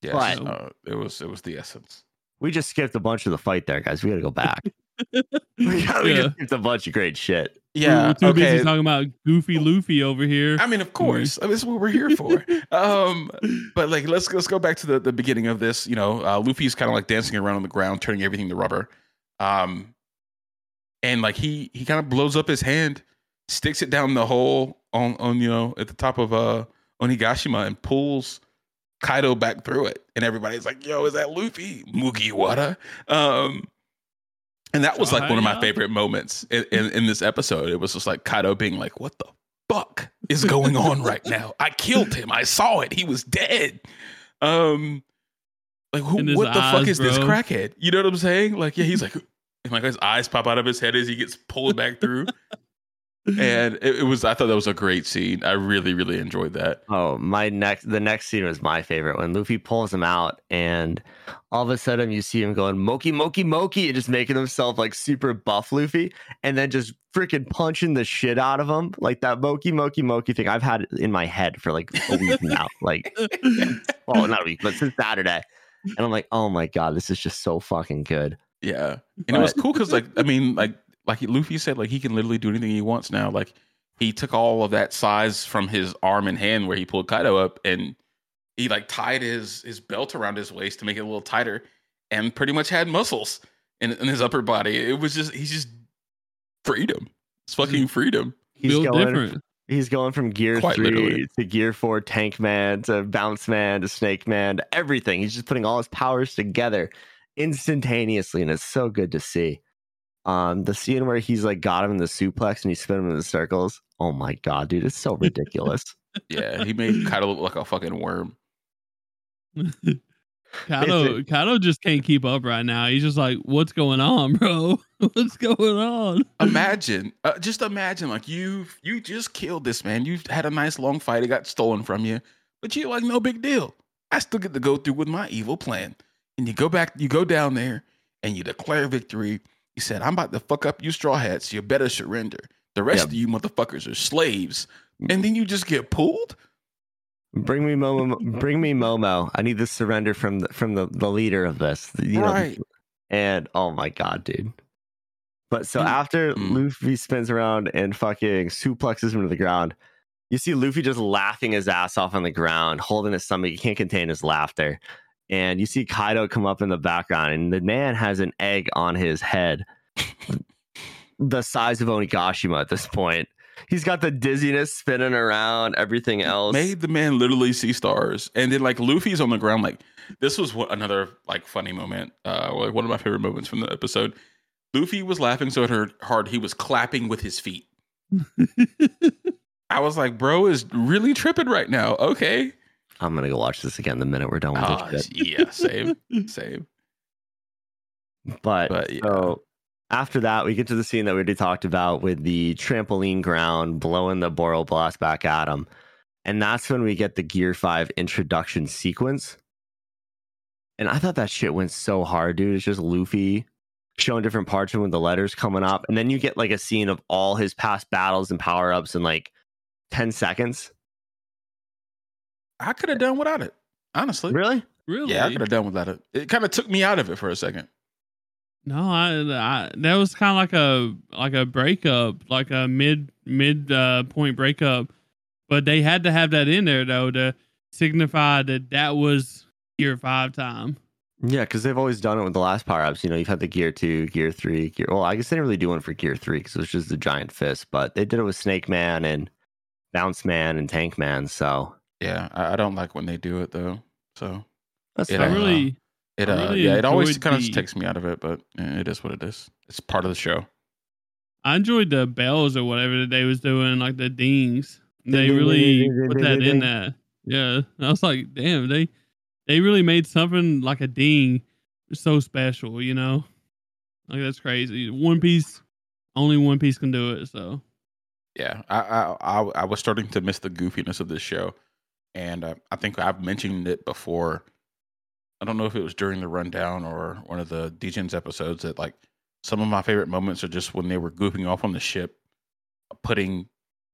Yes, But- uh, it was it was the essence. We just skipped a bunch of the fight there, guys. We got to go back. we got we Yeah. just skipped a bunch of great shit. Yeah. We're too okay. busy talking about Goofy Luffy over here. I mean, of course, I mean, that's what we're here for. um, but like, let's let's go back to the, the beginning of this. You know, uh, Luffy's kind of like dancing around on the ground, turning everything to rubber. Um, and like he he kind of blows up his hand, sticks it down the hole on on you know at the top of uh Onigashima and pulls Kaido back through it, and everybody's like, "Yo, is that Luffy Mugiwara?" Um, and that was like one of my favorite moments in, in in this episode. It was just like Kaido being like, "What the fuck is going on right now? I killed him. I saw it. He was dead." Um, like who? What the fuck eyes, is this crackhead? You know what I'm saying? Like, yeah, he's like, and like his eyes pop out of his head as he gets pulled back through. And it, it was I thought that was a great scene. I really, really enjoyed that. Oh, my next the next scene was my favorite when Luffy pulls him out and all of a sudden you see him going Moki Moki Moki and just making himself like super buff Luffy and then just freaking punching the shit out of him. Like that Moki Moki Moki thing I've had it in my head for like a week now. Like well not a week, but since Saturday. And I'm like, oh my god, this is just so fucking good. Yeah, and it was cool because like I mean like like Luffy said like he can literally do anything he wants now. Like he took all of that size from his arm and hand where he pulled Kaido up and he like tied his his belt around his waist to make it a little tighter and pretty much had muscles in, in his upper body. It was just he's just freedom. It's fucking freedom. He's Built going different. He's going from gear Quite three literally. to gear four, tank man to bounce man to snake man to everything. He's just putting all his powers together instantaneously, and it's so good to see. Um, the scene where he's like got him in the suplex and he spinning him in the circles. Oh my god, dude, it's so ridiculous. Yeah, he made Kaido look like a fucking worm. Kaido, Kaido just can't keep up right now. He's just like, "What's going on, bro? What's going on?" imagine uh, just imagine like you you just killed this man you've had a nice long fight it got stolen from you but you like no big deal i still get to go through with my evil plan and you go back you go down there and you declare victory you said i'm about to fuck up you straw hats you better surrender the rest Yep. of you motherfuckers are slaves and then you just get pulled bring me Momo. Bring me Momo. I need the surrender from the from the, the leader of this. You know, right And oh my god, dude. But so Mm, after mm. Luffy spins around and fucking suplexes him to the ground, you see Luffy just laughing his ass off on the ground, holding his stomach. He can't contain his laughter. And you see Kaido come up in the background, and the man has an egg on his head, the size of Onigashima at this point. He's got the dizziness spinning around, everything else. made the man literally see stars and then like luffy's on the ground like this was what another like funny moment uh like one of my favorite moments from the episode. Luffy was laughing so hard, hard he was clapping with his feet. I was like bro is really tripping right now. Okay I'm gonna go watch this again the minute we're done with this ah, shit. yeah same same But, But, yeah. so after that, we get to the scene that we already talked about with the trampoline ground blowing the Boral blast back at him. And that's when we get the Gear 5 introduction sequence. And I thought that shit went so hard, dude. It's just Luffy showing different parts of him with the letters coming up. And then you get like a scene of all his past battles and power ups in like 10 seconds. I could have done without it honestly Really? really? yeah i could have done without it it kind of took me out of it for a second No, I, I that was kind of like a like a breakup, like a mid mid uh, point breakup. But they had to have that in there though to signify that that was gear five time. Yeah, because they've always done it with the last power ups. You know, you've had the Gear 2, Gear 3, Gear. Well, I guess they didn't really do one for Gear 3 because it was just the giant fist, but they did it with Snake Man and Bounce Man and Tank Man. So yeah i, I don't like when they do it though so that's It, I uh, really, It uh, really yeah, it always enjoyed kind of the- takes me out of it, but eh, it is what it is. It's part of the show. I enjoyed the bells or whatever that they was doing, like the dings. They ding, ding, really ding, ding, put that in ding. there. Yeah, I was like, damn, they they really made something like a ding so special. You know, like that's crazy. One Piece, only One Piece can do it. So Yeah, I, I I I was starting to miss the goofiness of this show. And uh, I think I've mentioned it before. I don't know if it was during the rundown or one of the Degens episodes that like some of my favorite moments are just when they were goofing off on the ship, putting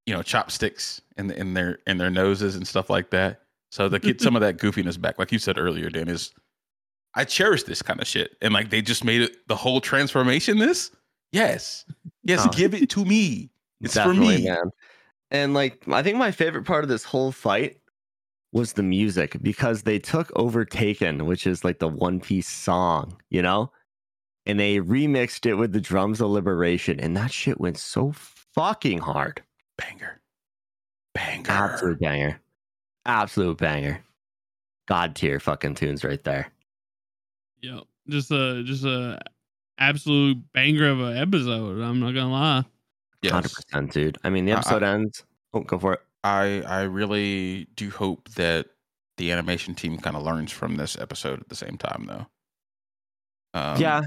you know chopsticks in the, in their in their noses and stuff like that. So to get some of that goofiness back, like you said earlier, Dan, is I cherish this kind of shit, and like they just made it the whole transformation. This, yes, yes, Oh. give it to me. It's for me. man. And like, I think my favorite part of this whole fight was the music because they took Overtaken, which is like the One Piece song, you know, and they remixed it with the drums of Liberation, and that shit went so fucking hard. Banger, banger. Absolute banger. Absolute banger. God tier fucking tunes right there. Yep. Just a just a absolute banger of an episode. I'm not gonna lie. Hundred Yes, percent, dude. I mean, the I- I- episode ends. Oh, go for it. I I really do hope that the animation team kind of learns from this episode at the same time, though. Um, yeah.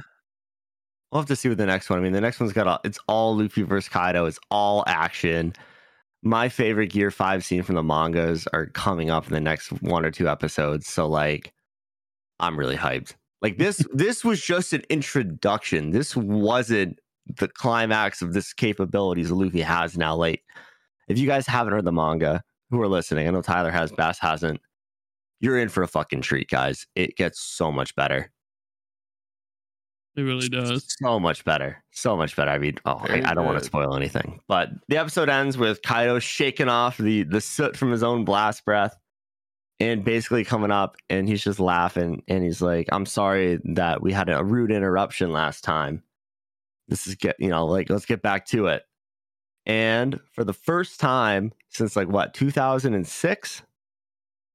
We'll have to see what the next one. I mean, the next one's got all, it's all Luffy versus Kaido. It's all action. My favorite Gear Five scene from the mangas are coming up in the next one or two episodes. So like, I'm really hyped. Like this, this was just an introduction. This wasn't the climax of this capabilities Luffy has now. Like, if you guys haven't read the manga, who are listening, I know Tyler has, mm. Bass hasn't. You're in for a fucking treat, guys. It gets so much better. It really does. so much better. So much better. I mean oh I, I don't want to spoil anything. But the episode ends with kaido shaking off the the soot from his own blast breath and basically coming up and he's just laughing and he's like i'm sorry that we had a rude interruption last time. This is get you know like let's get back to it and for the first time since like what 2006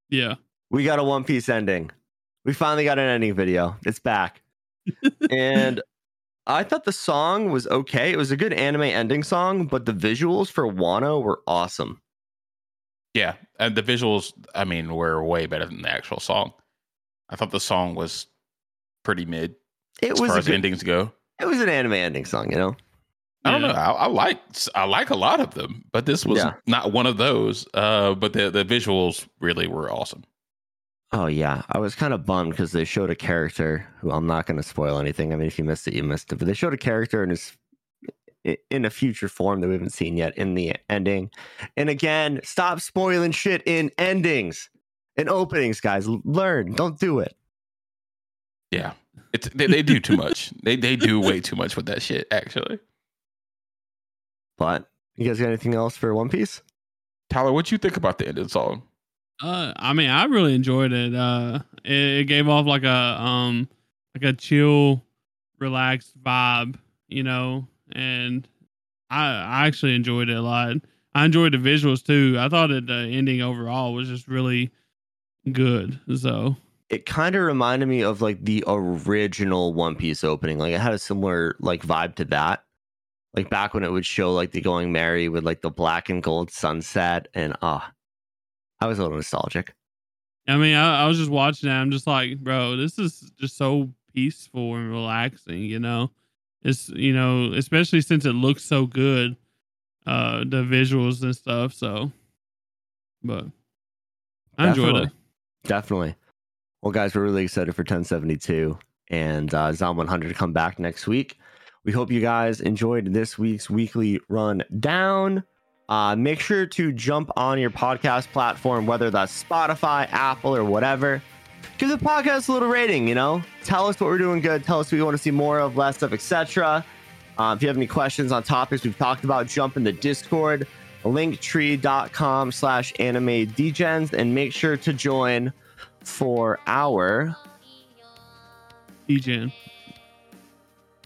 Yeah. we got a One Piece ending. We finally got an ending video. It's back. and I thought the song was okay. It was a good anime ending song, but the visuals for Wano were awesome. yeah, and the visuals, I mean, were way better than the actual song. I thought the song was pretty mid It as was far a as good, endings go. it was an anime ending song, you know. I don't know. I, I like I like a lot of them, but this was Yeah. not one of those. Uh, but the the visuals really were awesome. Oh yeah, I was kind of bummed because they showed a character who I'm not going to spoil anything. I mean, if you missed it, you missed it. But they showed a character in his in a future form that we haven't seen yet in the ending. And again, stop spoiling shit in endings and openings, guys. Learn, don't do it. Yeah, it's they, they do too much. They they do way too much with that shit. Actually, But you guys got anything else for One Piece? Tyler, what you think about the ending song? Uh, I mean, I really enjoyed it. Uh, it, it gave off like a um, like a chill, relaxed vibe, you know, and I I actually enjoyed it a lot. I enjoyed the visuals too. I thought that the ending overall was just really good. So It kind of reminded me of like the original One Piece opening. Like it had a similar like vibe to that. Like back when it would show like the going merry with like the black and gold sunset and ah, I was a little nostalgic. I mean, I, I was just watching that. I'm just like, bro, this is just so peaceful and relaxing. You know, it's you know, especially since it looks so good, uh, the visuals and stuff. So, but I enjoyed it. Definitely. Definitely. Well, guys, we're really excited for 1072 and uh, Zom 100 to come back next week. We hope you guys enjoyed this week's weekly rundown. Uh, make sure to jump on your podcast platform, whether that's Spotify, Apple, or whatever. Give the podcast a little rating, you know? Tell us what we're doing good. Tell us what you want to see more of, less of, etc. Uh, if you have any questions on topics we've talked about, jump in the Discord, linktree.com slash anime degens, and make sure to join for our DJing.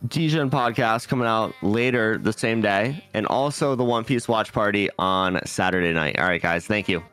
Degen podcast coming out later the same day, and also the One Piece watch party on Saturday night. All right, guys, thank you.